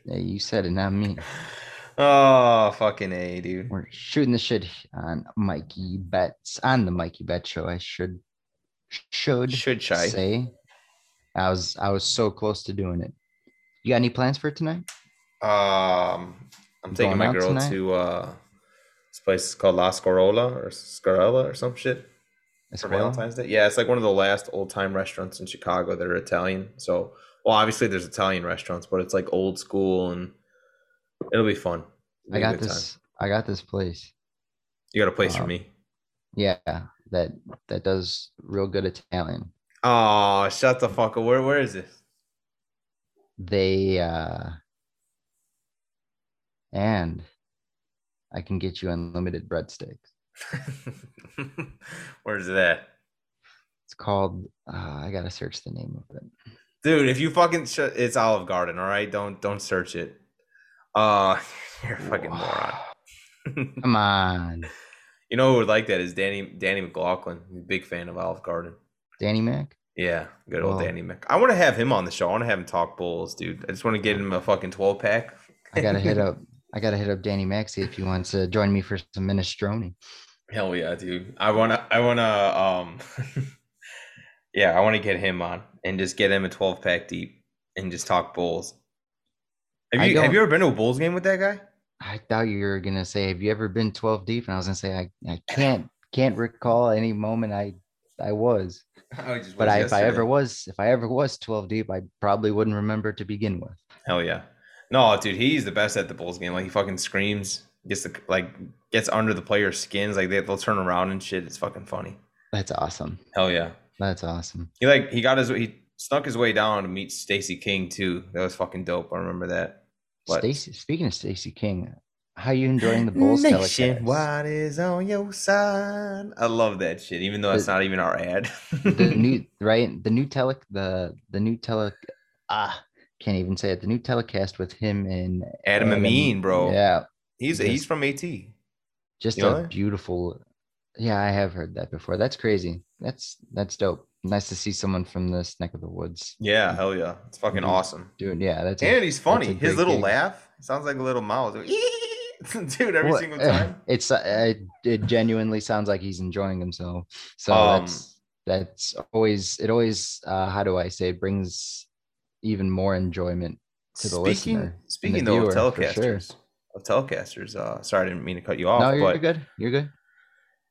yeah, you said it, not me. Oh, fucking A, dude. We're shooting the shit on Mikey Bets on the Mikey Bet show. I should should should shy. say. I was I was so close to doing it. You got any plans for tonight? Um I'm taking my girl tonight? to uh this place is called La Scarola or Scarella or some shit. For Valentine's Day. Yeah, it's like one of the last old time restaurants in Chicago that are Italian. So well obviously there's Italian restaurants, but it's like old school and It'll be fun. It'll I got this. Time. I got this place. You got a place um, for me. Yeah, that that does real good Italian. Oh, shut the fuck up! Where where is this? They uh and I can get you unlimited breadsticks. Where's that? It's called. Uh, I gotta search the name of it. Dude, if you fucking sh- it's Olive Garden, all right. Don't don't search it. Uh, you're a fucking moron. Come on. You know who would like that is Danny Danny McLaughlin. big fan of Olive Garden. Danny Mac. Yeah, good old Danny Mac. I want to have him on the show. I want to have him talk bulls, dude. I just want to get him a fucking twelve pack. I gotta hit up. I gotta hit up Danny Mac see if he wants to join me for some minestrone. Hell yeah, dude. I wanna. I wanna. Um. yeah, I want to get him on and just get him a twelve pack deep and just talk bulls. Have you have you ever been to a Bulls game with that guy? I thought you were gonna say, "Have you ever been twelve deep?" And I was gonna say, "I, I can't can't recall any moment I I was." I but I, if I ever was, if I ever was twelve deep, I probably wouldn't remember to begin with. Hell yeah, no, dude, he's the best at the Bulls game. Like he fucking screams, gets the like gets under the players' skins. Like they, they'll turn around and shit. It's fucking funny. That's awesome. Hell yeah, that's awesome. He like he got his he snuck his way down to meet Stacey King too. That was fucking dope. I remember that. Stacey, speaking of Stacey King, how you enjoying the Bulls Nation, What is on your side? I love that shit, even though it's not even our ad. the new right, the new tele, the the new tele, ah, can't even say it. The new telecast with him and Adam, Adam Amin, bro. Yeah, he's he's from AT. Just you a beautiful. Yeah, I have heard that before. That's crazy. That's that's dope nice to see someone from this neck of the woods. Yeah, hell yeah, it's fucking mm-hmm. awesome, dude. Yeah, that's and a, he's funny. His little gig. laugh sounds like a little mouse, dude. Every well, single time, it's uh, it genuinely sounds like he's enjoying himself. So um, that's that's always it. Always, uh, how do I say, it brings even more enjoyment to the speaking, listener. Speaking the viewer, of telecasters, sure. Of telecasters. Uh, sorry, I didn't mean to cut you off. No, you're, you're good. You're good.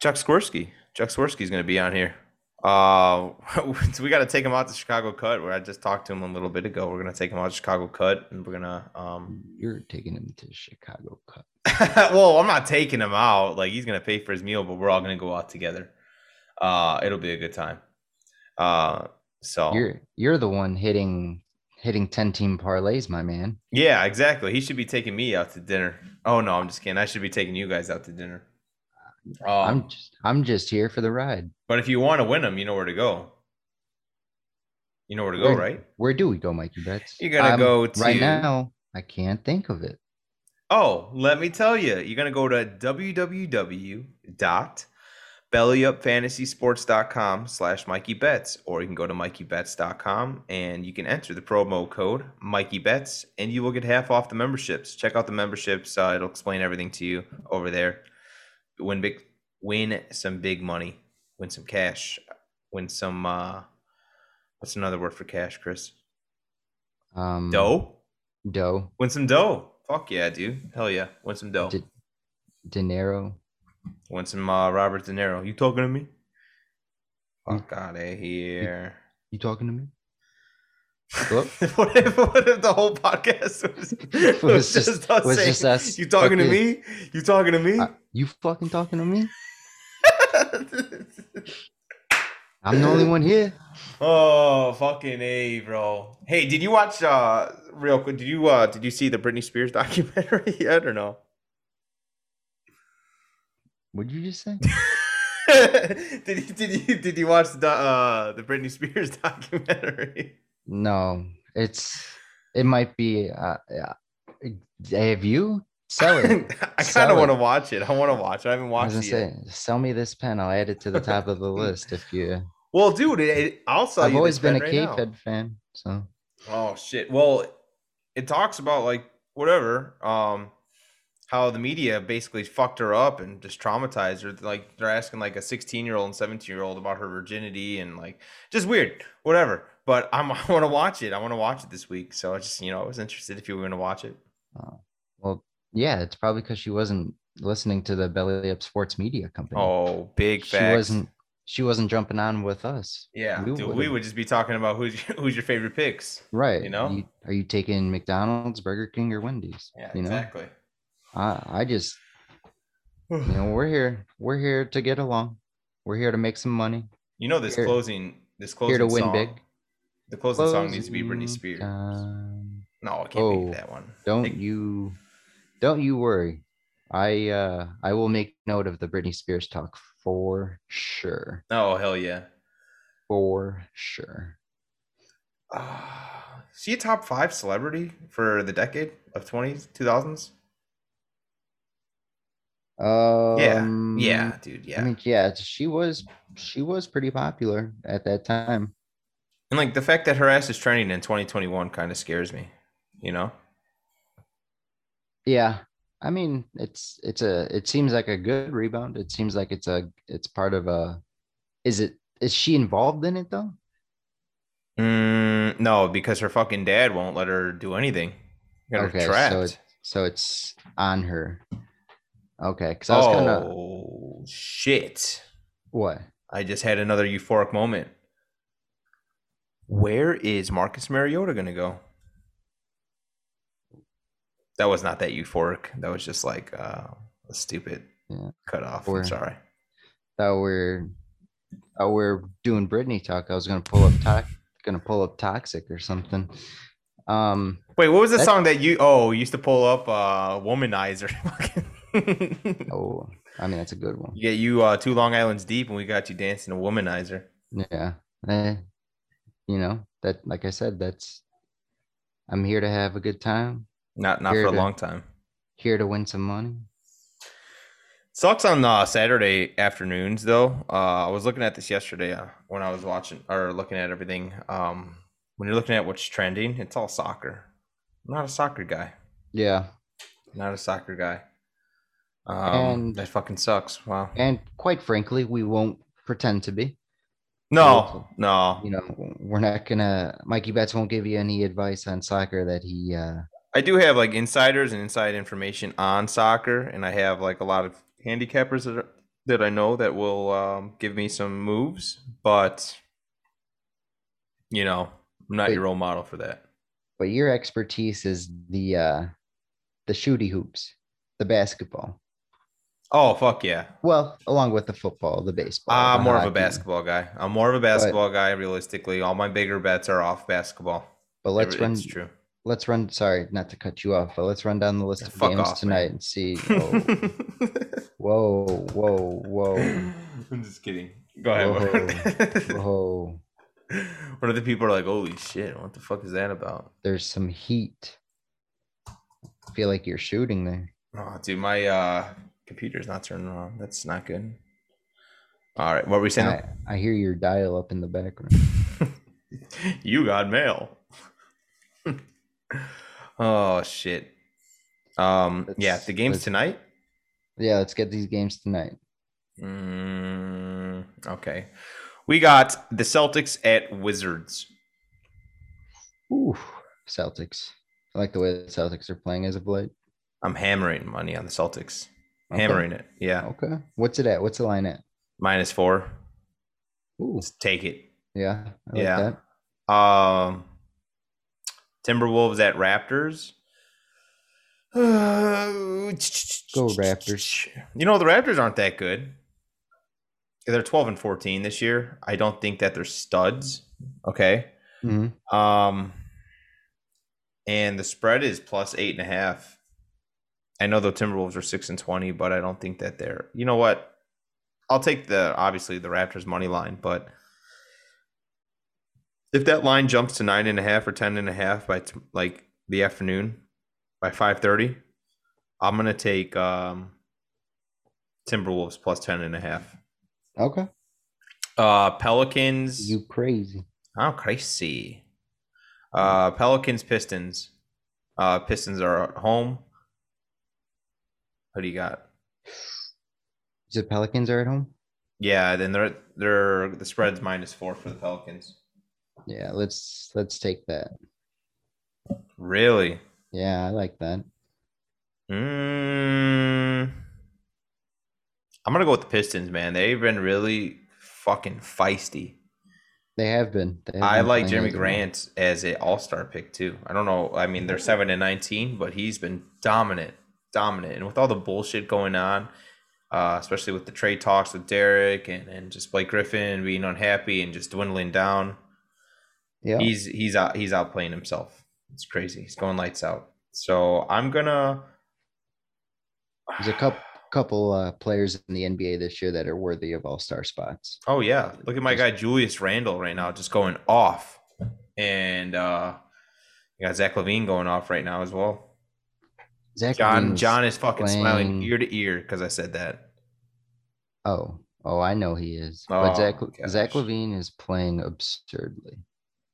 Chuck Swirsky. Chuck Swirsky is going to be on here. Uh, so we got to take him out to Chicago Cut, where I just talked to him a little bit ago. We're gonna take him out to Chicago Cut, and we're gonna um. You're taking him to Chicago Cut. well, I'm not taking him out. Like he's gonna pay for his meal, but we're all gonna go out together. Uh, it'll be a good time. Uh, so you're you're the one hitting hitting 10 team parlays, my man. Yeah, exactly. He should be taking me out to dinner. Oh no, I'm just kidding. I should be taking you guys out to dinner. Um, I'm just I'm just here for the ride. But if you want to win them, you know where to go. You know where to go, where, right? Where do we go, Mikey Bets? You're gonna um, go to right now. I can't think of it. Oh, let me tell you. You're gonna go to www.bellyupfantasysports.com slash Mikey Bets, or you can go to MikeyBets.com and you can enter the promo code Mikey Bets, and you will get half off the memberships. Check out the memberships; uh, it'll explain everything to you over there win big, win some big money, win some cash, win some. uh What's another word for cash, Chris? Um, dough. Dough. Win some dough. Fuck yeah, dude. Hell yeah. Win some dough. De, dinero. Win some uh, Robert De Niro. You talking to me? Fuck out of here. You, you talking to me? what, if, what if the whole podcast was, was, was just, just, us was saying, just us? You talking to me? You talking to me? Uh, you fucking talking to me? I'm the only one here. Oh, fucking a, bro. Hey, did you watch? uh Real quick, did you uh did you see the Britney Spears documentary yet or no? What'd you just say? did you did you did you watch the uh the Britney Spears documentary? No, it's it might be. Uh, yeah. Have you? Sell it. I kind of want to watch it. I want to watch. it. I haven't I watched was it. say, sell me this pen. I'll add it to the top of the list if you. Well, dude, it, it, I'll sell I've always been a right. K-Fed fan, so Oh shit. Well, it talks about like whatever, um, how the media basically fucked her up and just traumatized her. Like they're asking like a 16 year old and 17 year old about her virginity and like just weird, whatever. But I'm I want to watch it. I want to watch it this week. So I just you know I was interested if you were going to watch it. Oh, well, yeah, it's probably because she wasn't listening to the Belly Up Sports Media Company. Oh, big she wasn't. She wasn't jumping on with us. Yeah, we dude, we would've- just be talking about who's who's your favorite picks. Right. You know? are you taking McDonald's, Burger King, or Wendy's? Yeah, you know, exactly. I I just you know we're here. We're here to get along. We're here to make some money. You know this Here- closing this closing Here to win song, big. The closing song needs to be Britney Spears. No, I can't Oh, make that one. Don't you don't you worry. I uh I will make note of the Britney Spears talk for sure. Oh hell yeah. For sure. Uh, is she a top five celebrity for the decade of 20s, 2000s? Um, yeah. Yeah, dude. Yeah. I mean, yeah, she was she was pretty popular at that time. and like the fact that her ass is trending in 2021 kind of scares me, you know? Yeah. I mean, it's it's a it seems like a good rebound. It seems like it's a it's part of a is it is she involved in it though? Mm, no, because her fucking dad won't let her do anything. Got her Okay, so it, so it's on her. Okay, because I was kind of oh, shit. what? I just had another euphoric moment. Where is Marcus Mariota going to go? That was not that euphoric. That was just like uh, a stupid Yeah. cut off. Or- I'm sorry. Thought we're thought we're doing Britney talk. I was gonna pull up to, gonna pull up toxic or something. Um, Wait, what was the That- song that you? Oh, used to pull up uh, "Womanizer." oh, I mean that's a good one. You get you uh, two Long Island's deep, and we got you dancing a womanizer. Yeah. Eh, you know, that like I said, that's I'm here to have a good time, Not not Here for a long time. here to win some money. Sucks on uh, Saturday afternoons though. Uh, I was looking at this yesterday uh, when I was watching or looking at everything. Um, when you're looking at what's trending, it's all soccer. I'm not a soccer guy. Yeah. Not a soccer guy. Um, And- that fucking sucks. Wow. And quite frankly, we won't pretend to be. No, no. You know, we're not gonna Mikey Bets won't give you any advice on soccer that he uh I do have like insiders and inside information on soccer, and I have like a lot of handicappers that are, that I know that will um, give me some moves, but you know, I'm not Wait. your role model for that. but your expertise is the uh the shooty hoops, the basketball. Oh fuck yeah! Well, along with the football, the baseball. I'm the more of a basketball guy. I'm more of a basketball guy. Realistically, all my bigger bets are off basketball. But let's It- run It's true. let's run sorry, not to cut you off, but let's run down the list Yeah, of games off, man. tonight and see. Oh, whoa, whoa, whoa, I'm just kidding. Go ahead. whoa. What other people are like, holy shit, what the fuck is that about? There's some heat. I feel like you're shooting there. Oh, dude, my uh, computer's not turning on. That's not good. All right, what were we saying? I, I hear your dial up in the background. you got mail. oh shit. Um, yeah, Let's- the game's tonight. Yeah, let's get these games tonight. Mm, okay, we got the Celtics at Wizards. Ooh, Celtics. I like the way the Celtics are playing as of late. I'm hammering money on the Celtics. Okay. Hammering it. Yeah, Okay. What's it at? What's the line at? minus four. Ooh, Let's take it. yeah. I like Yeah. that. Um, Timberwolves at Raptors. Go Raptors. You know the Raptors aren't that good. They're twelve and fourteen this year. I don't think that they're studs. Okay. Mhm. Um, and the spread is plus eight and a half. I know the Timberwolves are six and twenty, but I don't think that they're. You know what? I'll take the obviously the Raptors money line, but if that line jumps to nine and a half or ten and a half by t- like the afternoon by five thirty, I'm gonna take um, Timberwolves plus ten and a half. Okay. Uh, Pelicans. You crazy? Oh, crazy. Uh, Pelicans, Pistons. Uh, Pistons are at home. What do you got? It Pelicans are at home? Yeah, then they're they're the spread's minus four for the Pelicans. Yeah, let's let's take that. Really? Yeah, I like that. Mm, I'm gonna go with the Pistons, man. They've been really fucking feisty. They have been. They have I been like Jerami. Grant as an All Star pick too. I don't know. I mean, they're seven and nineteen, but he's been dominant, dominant, and with all the bullshit going on, uh, especially with the trade talks with Derrick and, and just Blake Griffin being unhappy and just dwindling down, Yeah. he's he's out he's outplaying himself. It's crazy. He's going lights out. So I'm gonna. There's a couple couple uh, players in the NBA this year that are worthy of All Star spots. Oh yeah, look at my guy Julius Randle right now, just going off, and uh, you got Zach LaVine going off right now as well. Zach John John is fucking smiling ear to ear because I said that. Oh, oh, I know he is. Oh, but Zach gosh. Zach LaVine is playing absurdly.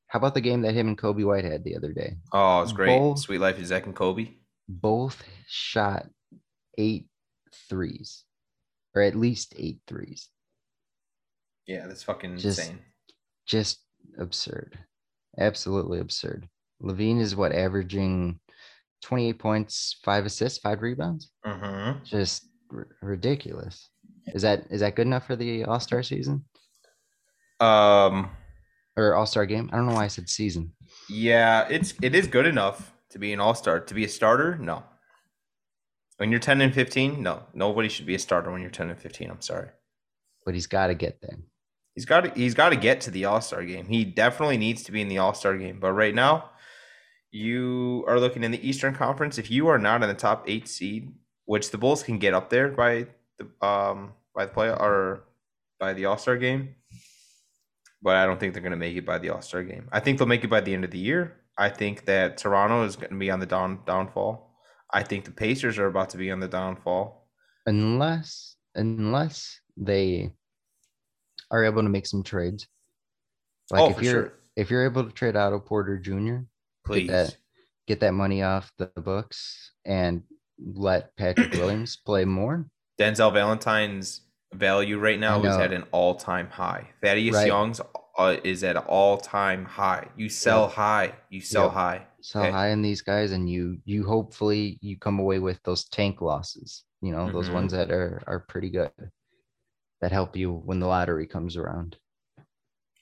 How about the game that him and Coby White had the other day? Oh, it's great. Both- Sweet life is Zach and Coby. Both shot eight threes, or at least eight threes. Yeah, that's fucking Just- insane. Just absurd. Absolutely absurd. LaVine is what averaging 28 points, five assists, five rebounds. Mm-hmm. Just r- ridiculous. Is that is that good enough for the All Star season Um, or All Star game? I don't know why I said season. yeah, it's it is good enough to be an all star. To be a starter, no. When you're ten and fifteen, no, nobody should be a starter when you're ten and fifteen. I'm sorry. But he's got to get there. He's got to, he's got to get to the All Star game. He definitely needs to be in the All Star game. But right now, you are looking in the Eastern Conference. If you are not in the top eight seed, which the Bulls can get up there by the um by the play or by the All Star game, but I don't think they're going to make it by the All Star game. I think they'll make it by the end of the year. I think that Toronto is going to be on the down downfall. I think the Pacers are about to be on the downfall. Unless unless they are able to make some trades. Like oh, if you're sure. if you're able to trade Otto Porter Jr., Please. that get that money off the books and let Patrick Williams play more. Denzel Valentine's value right now is at an all-time high. Thaddeus Right. Young's uh, is at an all-time high. You sell Yep. high, you sell Yep. high. So Okay. high in these guys, and you you hopefully you come away with those tank losses. You know those Mhm. ones that are are pretty good, that help you when the lottery comes around.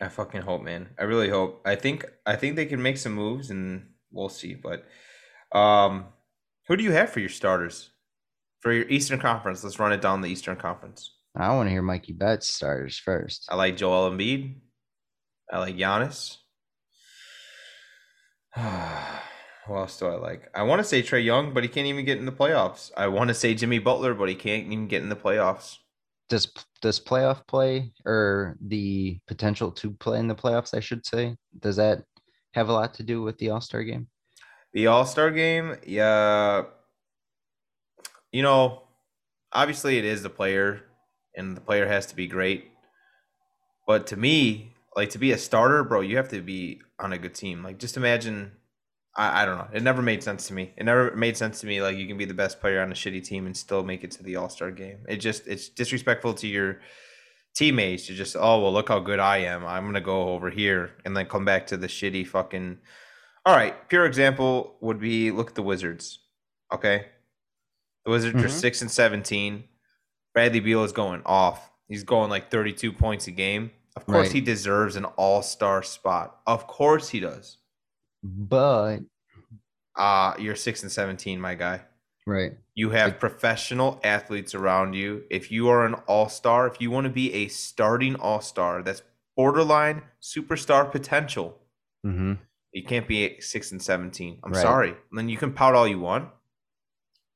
I fucking hope, man. I really hope. I think I think they can make some moves, and we'll see. But um, who do you have for your starters for your Eastern Conference? Let's run it down the Eastern Conference. I want to hear Mikey Bets starters first. I like Joel Embiid. I like Giannis. Who else do I like? I want to say Trae Young, but he can't even get in the playoffs. I want to say Jimmy Butler, but he can't even get in the playoffs. Does does playoff play or the potential to play in the playoffs? I should say. Does that have a lot to do with the All Star game? The All Star game, yeah. You know, obviously it is the player, and the player has to be great. But to me, like to be a starter, bro, you have to be on a good team. Like just imagine, I, I don't know. It never made sense to me. It never made sense to me. Like you can be the best player on a shitty team and still make it to the All Star game. It just it's disrespectful to your teammates to just oh well look how good I am. I'm gonna go over here and then come back to the shitty fucking. All right, pure example would be look at the Wizards. Okay, the Wizards are Mhm. six and seventeen. Bradley Beal is going off. He's going like 32 points a game. Of course, Right. he deserves an All Star spot. Of course, he does. But Uh, you're six and 17, my guy. right, You have Like- professional athletes around you. If you are an all star, if you want to be a starting all star, that's borderline superstar potential. hmm You can't be six and 17. I'm Right. sorry. Then you can pout all you want.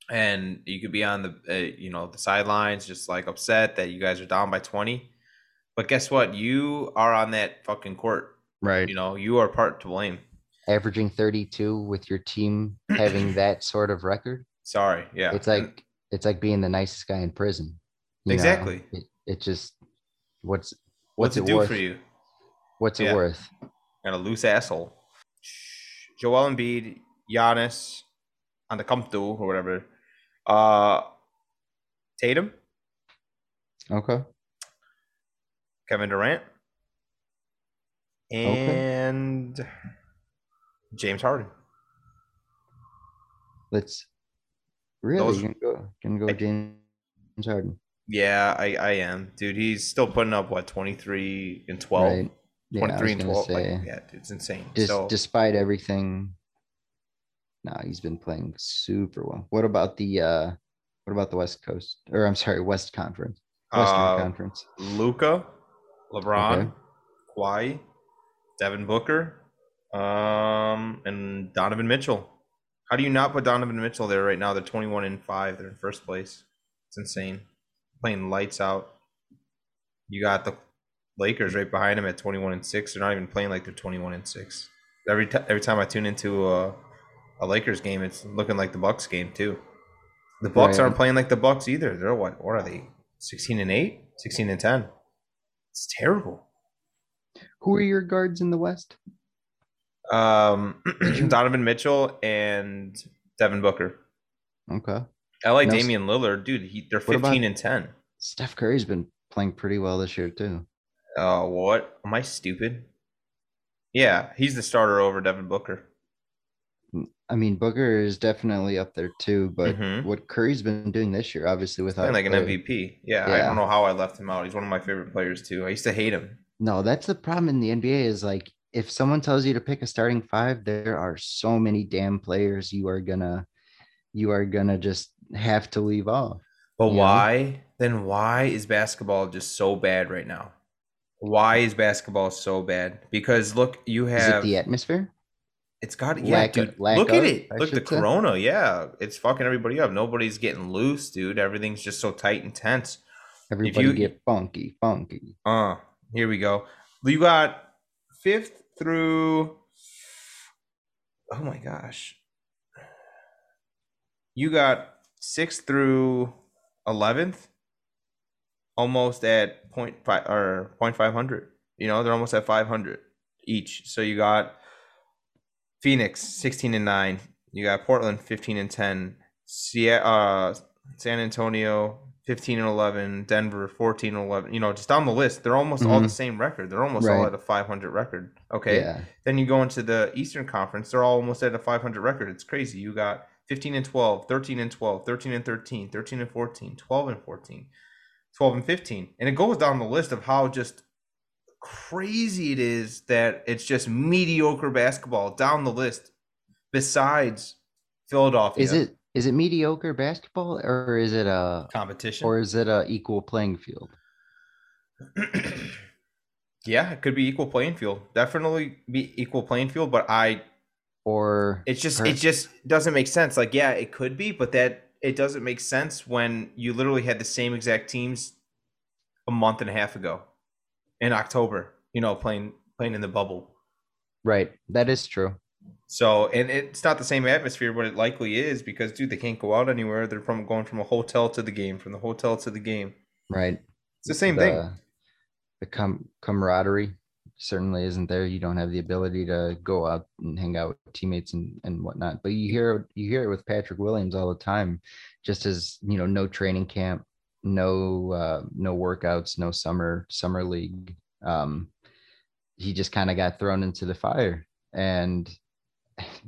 and you could be on the uh, you know the sidelines just like upset that you guys are down by 20 but guess what you are on that fucking court right you know you are part to blame averaging 32 with your team having that sort of record sorry yeah it's like it's like being the nicest guy in prison exactly it, it, just what's what's, what's it, do worth? for you what's yeah. it worth and a loose asshole Joel Embiid, Giannis, and the come or whatever uh, Tatum. Okay. Kevin Durant. And okay. James Harden. Let's really Those, can go can go I, James Harden. Yeah, I, I am. Dude, he's still putting up what 23 and 12. Right. Yeah, 23 and 12. Say, like, yeah, it's insane. Just, so, despite everything no, he's been playing super well. What about the uh what about the West Coast? Or I'm sorry, West Conference. Western uh, Conference. Luka, LeBron, okay. Kawhi, Devin Booker, um, and Donovan Mitchell. How do you not put Donovan Mitchell there right now? They're 21 and 5. They're in first place. It's insane. Playing lights out. You got the Lakers right behind him at 21 and 6. They're not even playing like they're 21 and 6. Every, t- every time I tune into a a Lakers game, it's looking like the Bucks game too. The Bucks right. aren't playing like the Bucks either. They're what? What are they? 16 and 8, 16 and 10. It's terrible. Who are your guards in the West? Um, Donovan Mitchell and Devin Booker. Okay. I like now, Damian Lillard, dude. He, they're 15 and 10. Steph Curry's been playing pretty well this year too. Oh, uh, what? Am I stupid? Yeah, he's the starter over Devin Booker. I mean, Booker is definitely up there too, but mm-hmm. what Curry's been doing this year, obviously, without like an MVP. Yeah, yeah, I don't know how I left him out. He's one of my favorite players too. I used to hate him. No, that's the problem in the NBA is like if someone tells you to pick a starting five, there are so many damn players you are gonna you are gonna just have to leave off. But why? Know? Then why is basketball just so bad right now? Why is basketball so bad? Because look, you have the atmosphere. It's got yeah, lack dude. Of, look at it. look at the say. corona. Yeah, it's fucking everybody up. Nobody's getting loose, dude. Everything's just so tight and tense. Everybody you, get funky, funky. Uh, here we go. You got fifth through. Oh my gosh. You got sixth through eleventh, almost at point five or point five hundred. You know, they're almost at five hundred each. So you got Phoenix 16 and 9. You got Portland 15 and 10. uh, San Antonio 15 and 11. Denver 14 and 11. You know, just down the list, they're almost mm-hmm. all the same record. They're almost right. all at a 500 record. Okay. Yeah. Then you go into the Eastern Conference, they're all almost at a 500 record. It's crazy. You got 15 and 12, 13 and 12, 13 and 13, 13 and 14, 12 and 14, 12 and 15. And it goes down the list of how just crazy it is that it's just mediocre basketball down the list besides Philadelphia. Is it is it mediocre basketball or is it a competition or is it a equal playing field? yeah, it could be equal playing field. Definitely be equal playing field, but I or it's just it just doesn't make sense. Like yeah, it could be, but that it doesn't make sense when you literally had the same exact teams a month and a half ago in October, you know, playing playing in the bubble. Right. That is true. So, and it's not the same atmosphere, but it likely is because, dude, they can't go out anywhere. They're from going from a hotel to the game, from the hotel to the game. Right. It's the same the, thing. The com- camaraderie certainly isn't there. You don't have the ability to go out and hang out with teammates and, and whatnot. But you hear you hear it with Patrick Williams all the time, just as you know, no training camp, no uh, no workouts, no summer summer league. Um, he just kind of got thrown into the fire, and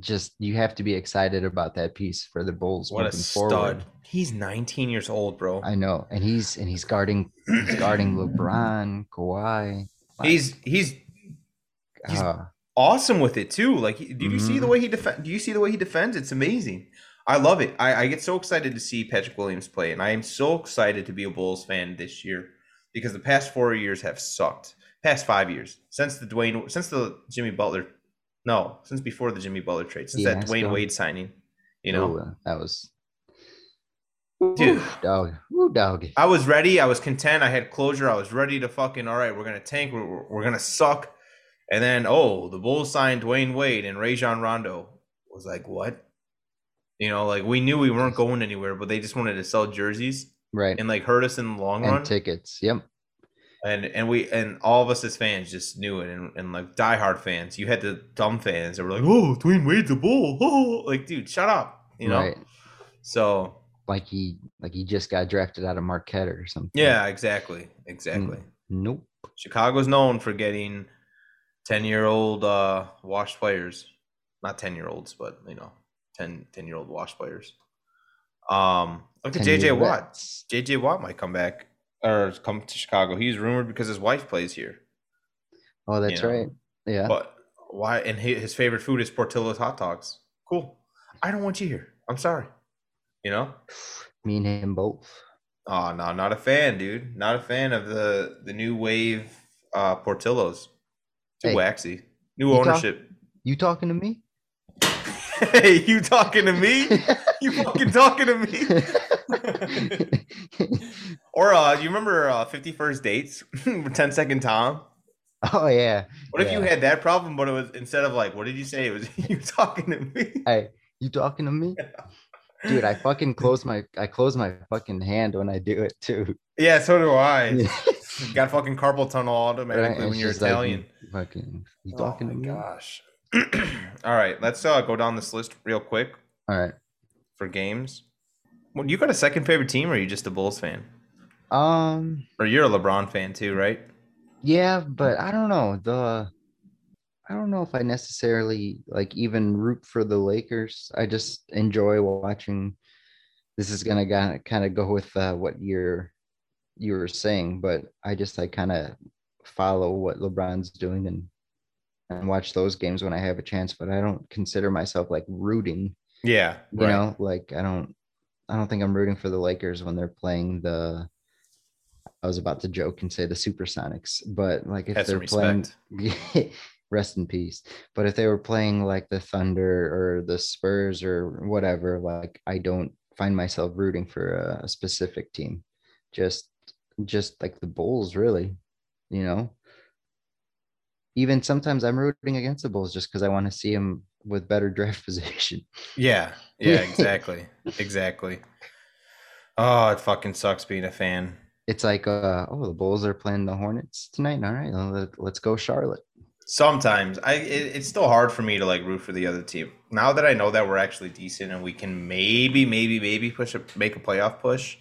just you have to be excited about that piece for the Bulls what moving forward. He's 19 years old, bro. I know, and he's and he's guarding he's guarding LeBron, Kawhi. He's he's he's uh, awesome with it too. Like, do you mm-hmm. see the way he defend? Do you see the way he defends? It's amazing. I love it. I, I get so excited to see Patrick Williams play, and I am so excited to be a Bulls fan this year because the past four years have sucked. Past five years since the Dwyane since the Jimmy Butler, no, since before the Jimmy Butler trade, since that Dwyane Wade signing. You know, Ooh, that was Dude, Ooh, dog. Ooh, dog. I was ready. I was content. I had closure. I was ready to fucking. All right, we're gonna tank. We're, we're, we're gonna suck. And then, oh, the Bulls signed Dwyane Wade and Rajon Rondo. Was like, what? You know, like we knew we weren't going anywhere, but they just wanted to sell jerseys Right. and like hurt us in the long And run. tickets. Yep. And and we and all of us as fans just knew it, and, and like diehard fans, you had the dumb fans that were like, "Oh, Dwyane Wade's a bull," oh, like dude, shut up, you know. Right. So Like he like he just got drafted out of Marquette or something. yeah, exactly, exactly. Nope. Chicago's known for getting ten year old uh, washed players, not ten year olds, but you know, 10, 10 year old washed players. Um, look at JJ Watt. JJ Watt might come back or come to Chicago. He's rumored because his wife plays here. Oh, that's know, right. Yeah. But why? And his favorite food is Portillo's hot dogs. Cool. I don't want you here. I'm sorry. You know? Me and him both. Oh no, not a fan, dude. Not a fan of the the new wave uh Portillo's. Too Hey, waxy. New you talk- ownership. You talking to me? hey, you talking to me? You fucking talking to me? or uh you remember uh 50 first dates? 10 second Tom? oh yeah. What if you had that problem, but it was instead of like, what did you say? It was you talking to me. Hey, you talking to me? Dude, I fucking close my I close my fucking hand when I do it too. Yeah, so do I. Yeah. Got fucking carpal tunnel automatically Right, when you're just like, Italian. fucking you Oh talking to me? gosh. All right, let's uh go down this list real quick All right. for games. Well, you got a second favorite team, or are you just a Bulls fan? Um Or you're a LeBron fan too, right? yeah, but I don't know. The I don't know if I necessarily like even root for the Lakers. I just enjoy watching this is gonna kind of go with uh, what you're you were saying, but I just like kind of follow what LeBron's doing and and watch those games when I have a chance. But I don't consider myself like rooting. Yeah, You know, like I don't I don't think I'm rooting for the Lakers when they're playing the. I was about to joke and say the Supersonics, but like if Have they're playing, rest in peace. But if they were playing like the Thunder or the Spurs or whatever, like I don't find myself rooting for a, a specific team. Just, just like the Bulls, really. You know. Even sometimes I'm rooting against the Bulls just because I want to see them with better draft position. Yeah, yeah, exactly, exactly. Oh, it fucking sucks being a fan. It's like, uh, oh, the Bulls are playing the Hornets tonight. All right, let- let's go Charlotte. Sometimes I it, it's still hard for me to like root for the other team. Now that I know that we're actually decent and we can maybe, maybe, maybe push a make a playoff push,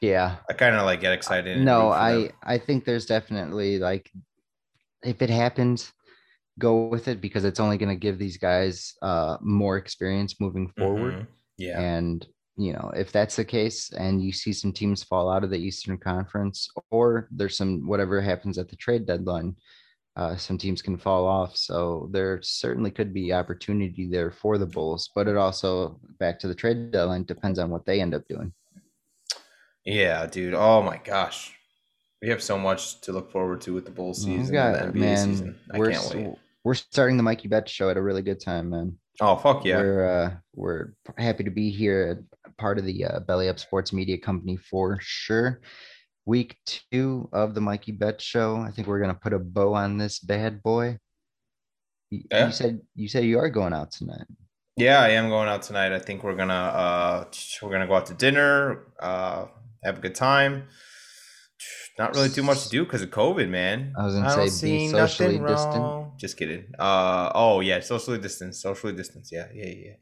Yeah. I kind of like get excited. No, I them. I think there's definitely like, if it happens, go with it because it's only going to give these guys uh more experience moving forward. Mhm. Yeah, And you know, if that's the case, and you see some teams fall out of the Eastern Conference, or there's some whatever happens at the trade deadline, uh, some teams can fall off. So there certainly could be opportunity there for the Bulls, but it also back to the trade deadline depends on what they end up doing. yeah, dude. Oh my gosh, we have so much to look forward to with the Bulls season got- and the NBA man, season. I we're can't wait. we're starting the Mikey Bet show at a really good time, man. Oh fuck yeah! We're uh, we're happy to be here, part of the uh, Belly Up Sports Media Company for sure. Week two of the Mikey Bet Show. I think we're gonna put a bow on this bad boy. You, Yeah. you said you said you are going out tonight. Yeah, I am going out tonight. I think we're gonna uh we're gonna go out to dinner, uh have a good time. Not really too much to do because of COVID, man. I was gonna don't say be socially distant. Just kidding. Uh oh yeah, socially distance, socially distance. Yeah, yeah, yeah.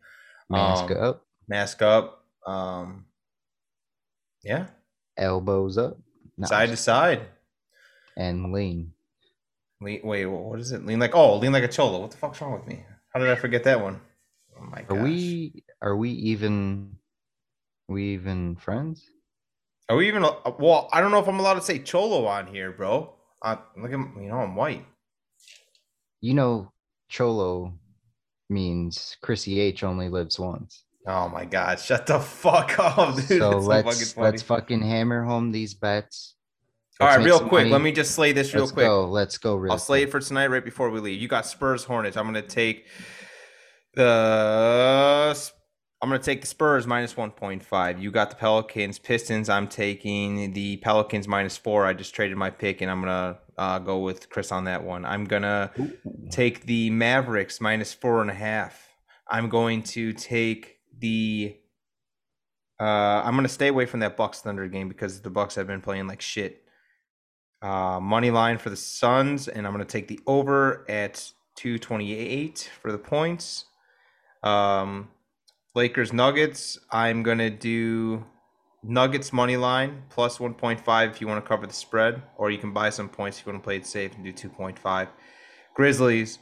Mask Um, up, Mask up. Um yeah, elbows up, No, side to side. and lean. Lean, wait, what is it? Lean like oh, lean like a cholo. What the fuck's wrong with me? How did I forget that one? Oh my Are gosh. we are we even we even friends? Are we even? Well, I don't know if I'm allowed to say cholo on here, bro. Uh, look at you know I'm white. You know, Cholo means Chrissy H only lives once. Oh my god! Shut the fuck up, dude. so That's let's fucking let's fucking hammer home these bets. All Let's right, make real quick. money. Let me just slay this real quick. let's quick. go. Let's go. Real I'll slay it for tonight, right before we leave. You got Spurs Hornets. I'm gonna take the I'm going to take the Spurs minus 1.5. You got the Pelicans, Pistons. I'm taking the Pelicans minus four. I just traded my pick, and I'm going to uh, go with Chris on that one. I'm going to take the Mavericks minus four and a half. I'm going to take the. Uh, I'm to stay away from that Bucks Thunder game because the Bucks have been playing like shit. Uh, money line for the Suns, and I'm to take the over at 228 for the points. Um, Lakers Nuggets. I'm gonna do Nuggets money line plus 1.5 if you want to cover the spread, or you can buy some points if you want to play it safe and do 2.5. Grizzlies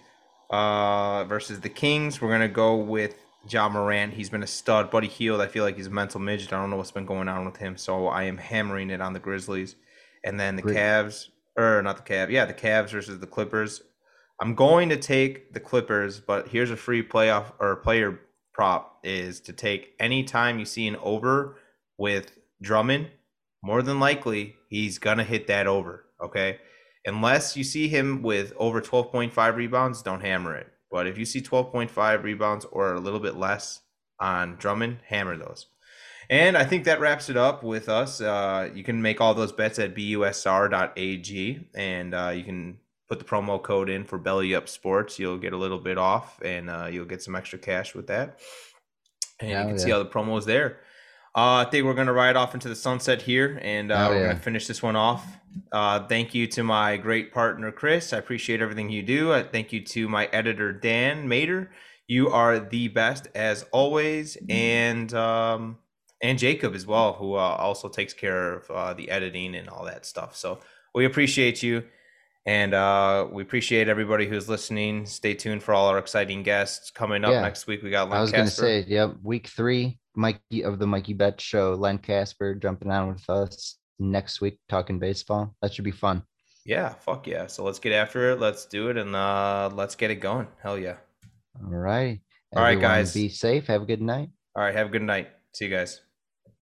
uh, versus the Kings. We're gonna go with Ja Morant. He's been a stud. Buddy Hield. I feel like he's a mental midget. I don't know what's been going on with him, so I am hammering it on the Grizzlies. And then the Great. Cavs, or not the Cavs, yeah, the Cavs versus the Clippers. I'm going to take the Clippers, but here's a free playoff or player prop is to take any time you see an over with Drummond, more than likely he's gonna hit that over. Okay. Unless you see him with over 12.5 rebounds, don't hammer it. But if you see 12.5 rebounds or a little bit less on Drummond, hammer those. And I think that wraps it up with us. Uh, you can make all those bets at busr.ag, and uh, you can put the promo code in for Belly Up Sports. You'll get a little bit off, and uh, you'll get some extra cash with that. And you can yeah. see all the promos there. Uh, I think we're gonna ride off into the sunset here, and uh, we're yeah. gonna finish this one off. Uh, thank you to my great partner Chris. I appreciate everything you do. I thank you to my editor Dan Mater. You are the best as always, and um, and Jacob as well, who uh, also takes care of uh, the editing and all that stuff. So we appreciate you. And uh, we appreciate everybody who's listening. Stay tuned for all our exciting guests coming up yeah. next week. We got Len I was going to say, yep, week three, Mikey of the Mikey Bet Show, Len Kasper jumping on with us next week talking baseball. That should be fun. Yeah, fuck yeah. So let's get after it. Let's do it and uh, let's get it going. Hell yeah. All right. All right, guys. Be safe. Have a good night. All right. Have a good night. See you guys.